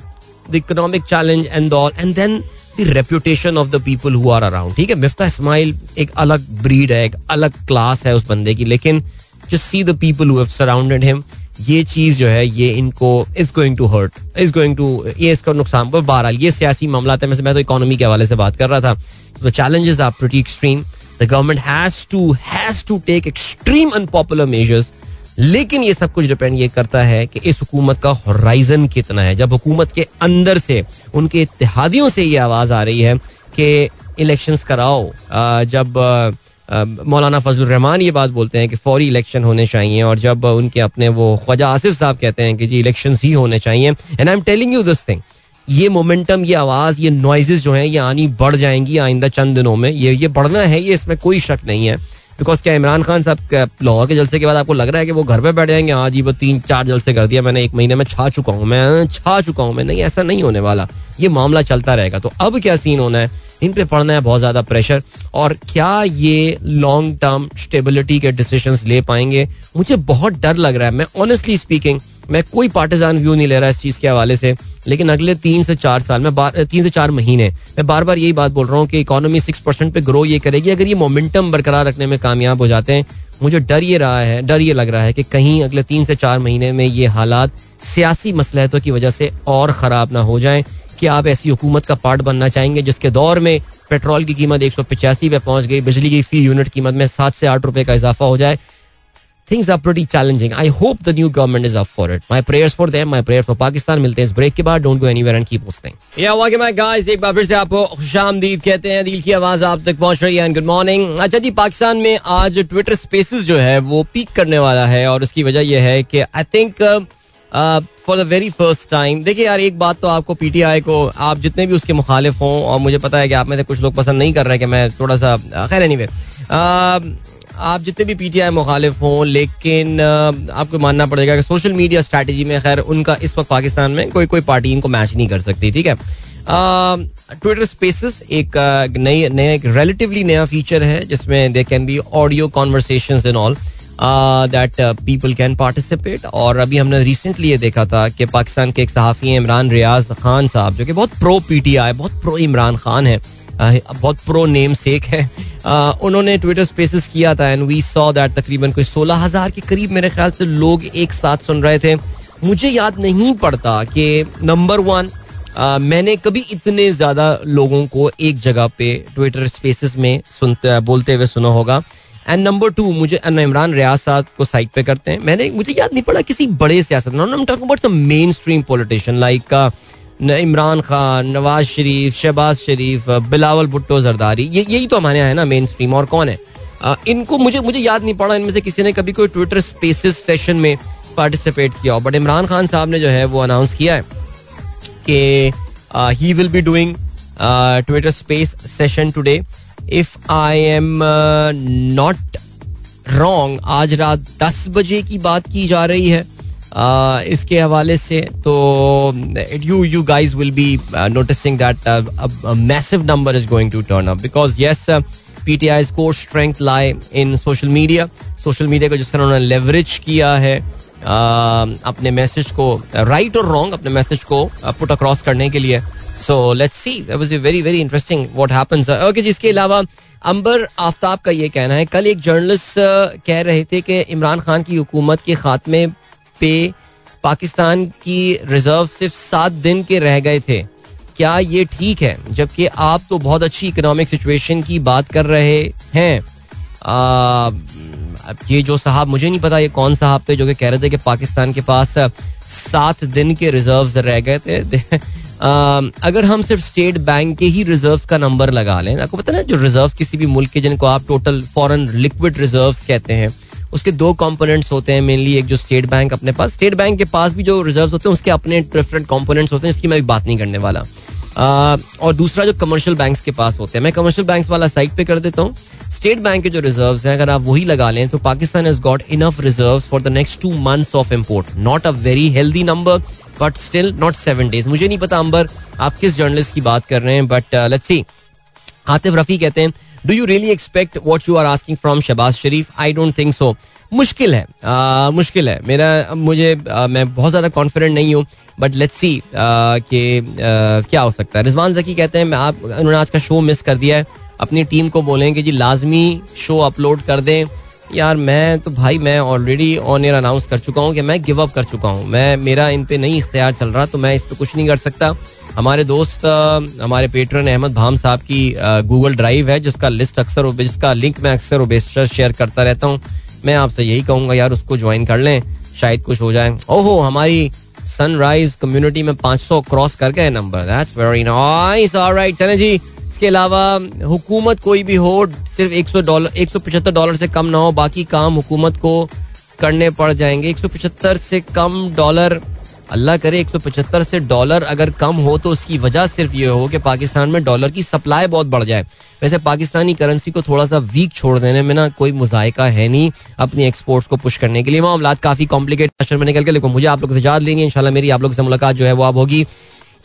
the economic challenge and all and then the reputation of the people who are around ठीक है? मिफ्ता इस्माइल एक अलग ब्रीड है, एक अलग क्लास है उस बंदे की, लेकिन just see the people who surrounded him ये चीज़ जो है, ये इनको is going to hurt is going to ये इसका नुकसान पर बहरहाल, ये सियासी मामला है, मैं तो इकोनॉमी के हवाले से बात कर रहा था। तो challenges are pretty extreme the government has to has to take extreme unpopular measures लेकिन ये सब कुछ डिपेंड ये करता है कि इस हुकूमत का होराइजन कितना है। जब हुकूमत के अंदर से, उनके इतिहादियों से ये आवाज़ आ रही है कि इलेक्शंस कराओ। जब मौलाना फजल रहमान ये बात बोलते हैं कि फौरी इलेक्शन होने चाहिए और जब उनके अपने वो ख्वाजा आसिफ साहब कहते हैं कि जी इलेक्शन ही होने चाहिए। And I am telling you this thing ये मोमेंटम ये आवाज़, ये नॉइजेस जो हैं, ये आनी बढ़ जाएँगी आइंदा चंद दिनों में। ये ये बढ़ना है, ये इसमें कोई शक नहीं है। बिकॉज़ क्या इमरान खान साहब लाहौर के जलसे के बाद आपको लग रहा है कि वो घर पे बैठ जाएँगे हाँ जी वो तीन, चार जलसे कर दिया मैंने, एक महीने में छा चुका हूँ मैं, छा चुका हूँ मैं। नहीं, ऐसा नहीं होने वाला। ये मामला चलता रहेगा। तो अब क्या सीन होना है? इन पे पड़ना है बहुत ज़्यादा प्रेशर और क्या ये लॉन्ग टर्म स्टेबिलिटी के डिसीज़न ले पाएँगे? मुझे बहुत डर लग रहा है। मैं ऑनेस्टली स्पीकिंग मैं कोई पार्टिजान व्यू नहीं ले रहा इस चीज़ के हवाले से, लेकिन अगले तीन से चार साल में तीन से चार महीने, मैं बार बार यही बात बोल रहा हूँ कि इकोनॉमी सिक्स परसेंट पे ग्रो ये करेगी। अगर ये मोमेंटम बरकरार रखने में कामयाब हो जाते हैं, मुझे डर ये रहा है, डर ये लग रहा है कि कहीं अगले तीन से चार महीने में ये हालात सियासी मसलहतों की वजह से और ख़राब ना हो जाएँ कि आप ऐसी हुकूमत का पार्ट बनना चाहेंगे जिसके दौर में पेट्रोल की कीमत एक सौ पचासी पे पहुँच गई, बिजली की फ़ी यूनिट कीमत में सात से आठ रुपए का इजाफा हो जाए। Things are pretty challenging. I hope the new government is up for it. My prayers for them, my prayer for Pakistan. मिलते हैं इस ब्रेक के बाद don't go anywhere and keep listening या वाके माय गाइस एक बार फिर से आपको खुशामदीद कहते हैं दिल की आवाज़ आप तक पहुँच रही है एंड गुड मॉर्निंग अच्छा जी पाकिस्तान में आज ट्विटर स्पेसेस जो है वो पीक करने वाला है और उसकी वजह यह है कि I think for the very first time देखिए यार एक बात तो आपको पीटीआई को आप जितने भी उसके मुखालिफ हों और मुझे पता है कि आप में से कुछ लोग पसंद नहीं कर रहे कि मैं थोड़ा सा खैर एनी आप जितने भी पीटीआई मुखालिफ हों, लेकिन आपको मानना पड़ेगा कि सोशल मीडिया स्ट्रैटेजी में, खैर, उनका इस वक्त पाकिस्तान में कोई कोई पार्टी इनको मैच नहीं कर सकती, ठीक है? ट्विटर स्पेसिस एक नई, नया, एक रिलेटिवली नया फीचर है, जिसमें they can be audio conversation in all that people can participate और अभी हमने रिसेंटली ये देखा था कि पाकिस्तान के एक सहाफ़ी हैं, इमरान रियाज खान साहब, जो कि बहुत प्रो पीटीआई बहुत प्रो इमरान खान है। बहुत प्रो नेम सेक है। उन्होंने ट्विटर स्पेसिस किया था एंड वी सॉ दैट तकरीबन कोई सोलह हज़ार के करीब मेरे ख्याल से लोग एक साथ सुन रहे थे। मुझे याद नहीं पड़ता कि नंबर वन मैंने कभी इतने ज़्यादा लोगों को एक जगह पे ट्विटर स्पेसिस में सुनते, बोलते हुए सुना होगा। एंड नंबर टू मुझे इमरान रियाज साहब को साइड पे करते हैं। मैंने, मुझे याद नहीं पड़ा किसी बड़े सियासत mainstream politician like Imran Khan Nawaz Sharif Shahbaz Sharif Bilawal Bhutto Zardari. ये यही तो हमारे यहाँ है ना मेन स्ट्रीम और कौन है? आ, इनको मुझे मुझे याद नहीं पड़ा इनमें से किसी ने कभी कोई ट्विटर स्पेसिस सेशन में पार्टिसिपेट किया हो। बट इमरान खान साहब ने जो है वो अनाउंस किया है कि he will be doing Twitter space session today if I am not wrong आज रात दस बजे की बात की जा रही है। इसके हवाले से तो you you guys will be noticing that massive number is going to turn up because yes P T I core strength lie in social media social media को जिस तरह उन्होंने लेवरेज किया है अपने मैसेज को राइट और रॉन्ग अपने मैसेज को पुट अक्रॉस करने के लिए। So let's see was very very interesting what happens okay जिसके अलावा अंबर आफ्ताब का ये कहना है, कल एक जर्नलिस्ट कह रहे थे कि इमरान खान की हुकूमत के खात्मे पे पाकिस्तान की रिज़र्व सिर्फ़ सात दिन के रह गए थे। क्या ये ठीक है? जबकि आप तो बहुत अच्छी इकोनॉमिक सिचुएशन की बात कर रहे हैं। आ, ये जो साहब मुझे नहीं पता ये कौन साहब थे जो कि कह रहे थे कि पाकिस्तान के पास सात दिन के रिजर्व्स रह गए थे। आ, अगर हम सिर्फ़ स्टेट बैंक के ही रिजर्व्स का नंबर लगा लें आपको पता ना जो रिज़र्व किसी भी मुल्क के जिनको आप टोटल फॉरेन लिक्विड रिजर्व्स कहते हैं उसके दो कंपोनेंट्स होते हैं मेनली एक जो स्टेट बैंक अपने पास। स्टेट बैंक के पास भी जो रिज़र्व होते हैं, उसके अपने डिफरेंट कंपोनेंट्स होते हैं इसकी मैं बात नहीं करने वाला। और दूसरा जो कमर्शियल बैंक्स के पास होते हैं, मैं कमर्शियल बैंक्स वाला साइड पे कर देता हूँ। स्टेट बैंक के जो रिज़र्व हैं, अगर आप वही लगा लें तो Pakistan has got enough reserve for the next two months of import not a very healthy number but still not seven days मुझे नहीं पता, अंबर, आप किस जर्नलिस्ट की बात कर रहे हैं but let's see Atif Rafi कहते हैं do you really expect what you are asking from Shahbaz Sharif I don't think so मुश्किल है। आ, मुश्किल है। मेरा मुझे आ, मैं बहुत ज़्यादा कॉन्फिडेंट नहीं हूँ बट लेट्स सी कि क्या हो सकता है। रिजवान जकी कहते हैं आप उन्होंने आज का शो मिस कर दिया है। अपनी टीम को बोलें कि जी लाजमी शो अपलोड कर दें। यार मैं तो भाई मैं ऑलरेडी ऑन एयर अनाउंस कर चुका हूँ कि मैं गिव अप कर चुका हूँ। मैं मेरा इन पे नहीं इख्तियार चल रहा तो मैं इस पर कुछ नहीं कर सकता। हमारे दोस्त हमारे पेट्रन अहमद भाम साहब की गूगल ड्राइव है, जिसका लिस्ट अक्सर जिसका लिंक मैं अक्सर शेयर करता रहता हूँ। मैं आपसे यही कहूँगा, यार, उसको ज्वाइन कर लें, शायद कुछ हो जाए। ओहो, हमारी सनराइज कम्युनिटी में 500 क्रॉस कर गए number that's very nice alright चलें जी। इसके अलावा, हुकूमत कोई भी हो, सिर्फ़ 100 डॉलर 175 डॉलर से कम ना हो, बाकी काम हुकूमत को करने पड़ जाएँगे। 175 से कम डॉलर अल्लाह करे 175 से डॉलर अगर कम हो तो उसकी वजह सिर्फ़ ये हो कि पाकिस्तान में डॉलर की सप्लाई बहुत बढ़ जाए। वैसे पाकिस्तानी करेंसी को थोड़ा सा वीक छोड़ देने में ना कोई मुजायका है नहीं अपनी एक्सपोर्ट्स को पुश करने के लिए। मामला काफ़ी कॉम्प्लिकेट में निकल के लेकिन मुझे आप लोग से याद है, इंशाल्लाह मेरी आप लोग से मुलाकात जो है वो अब होगी।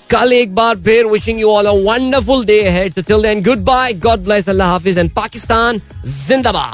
कल एक बार फिर wishing you all a wonderful day है गुड बाय गॉड ब्लेस अल्लाह हाफिज एंड पाकिस्तान जिंदाबाद।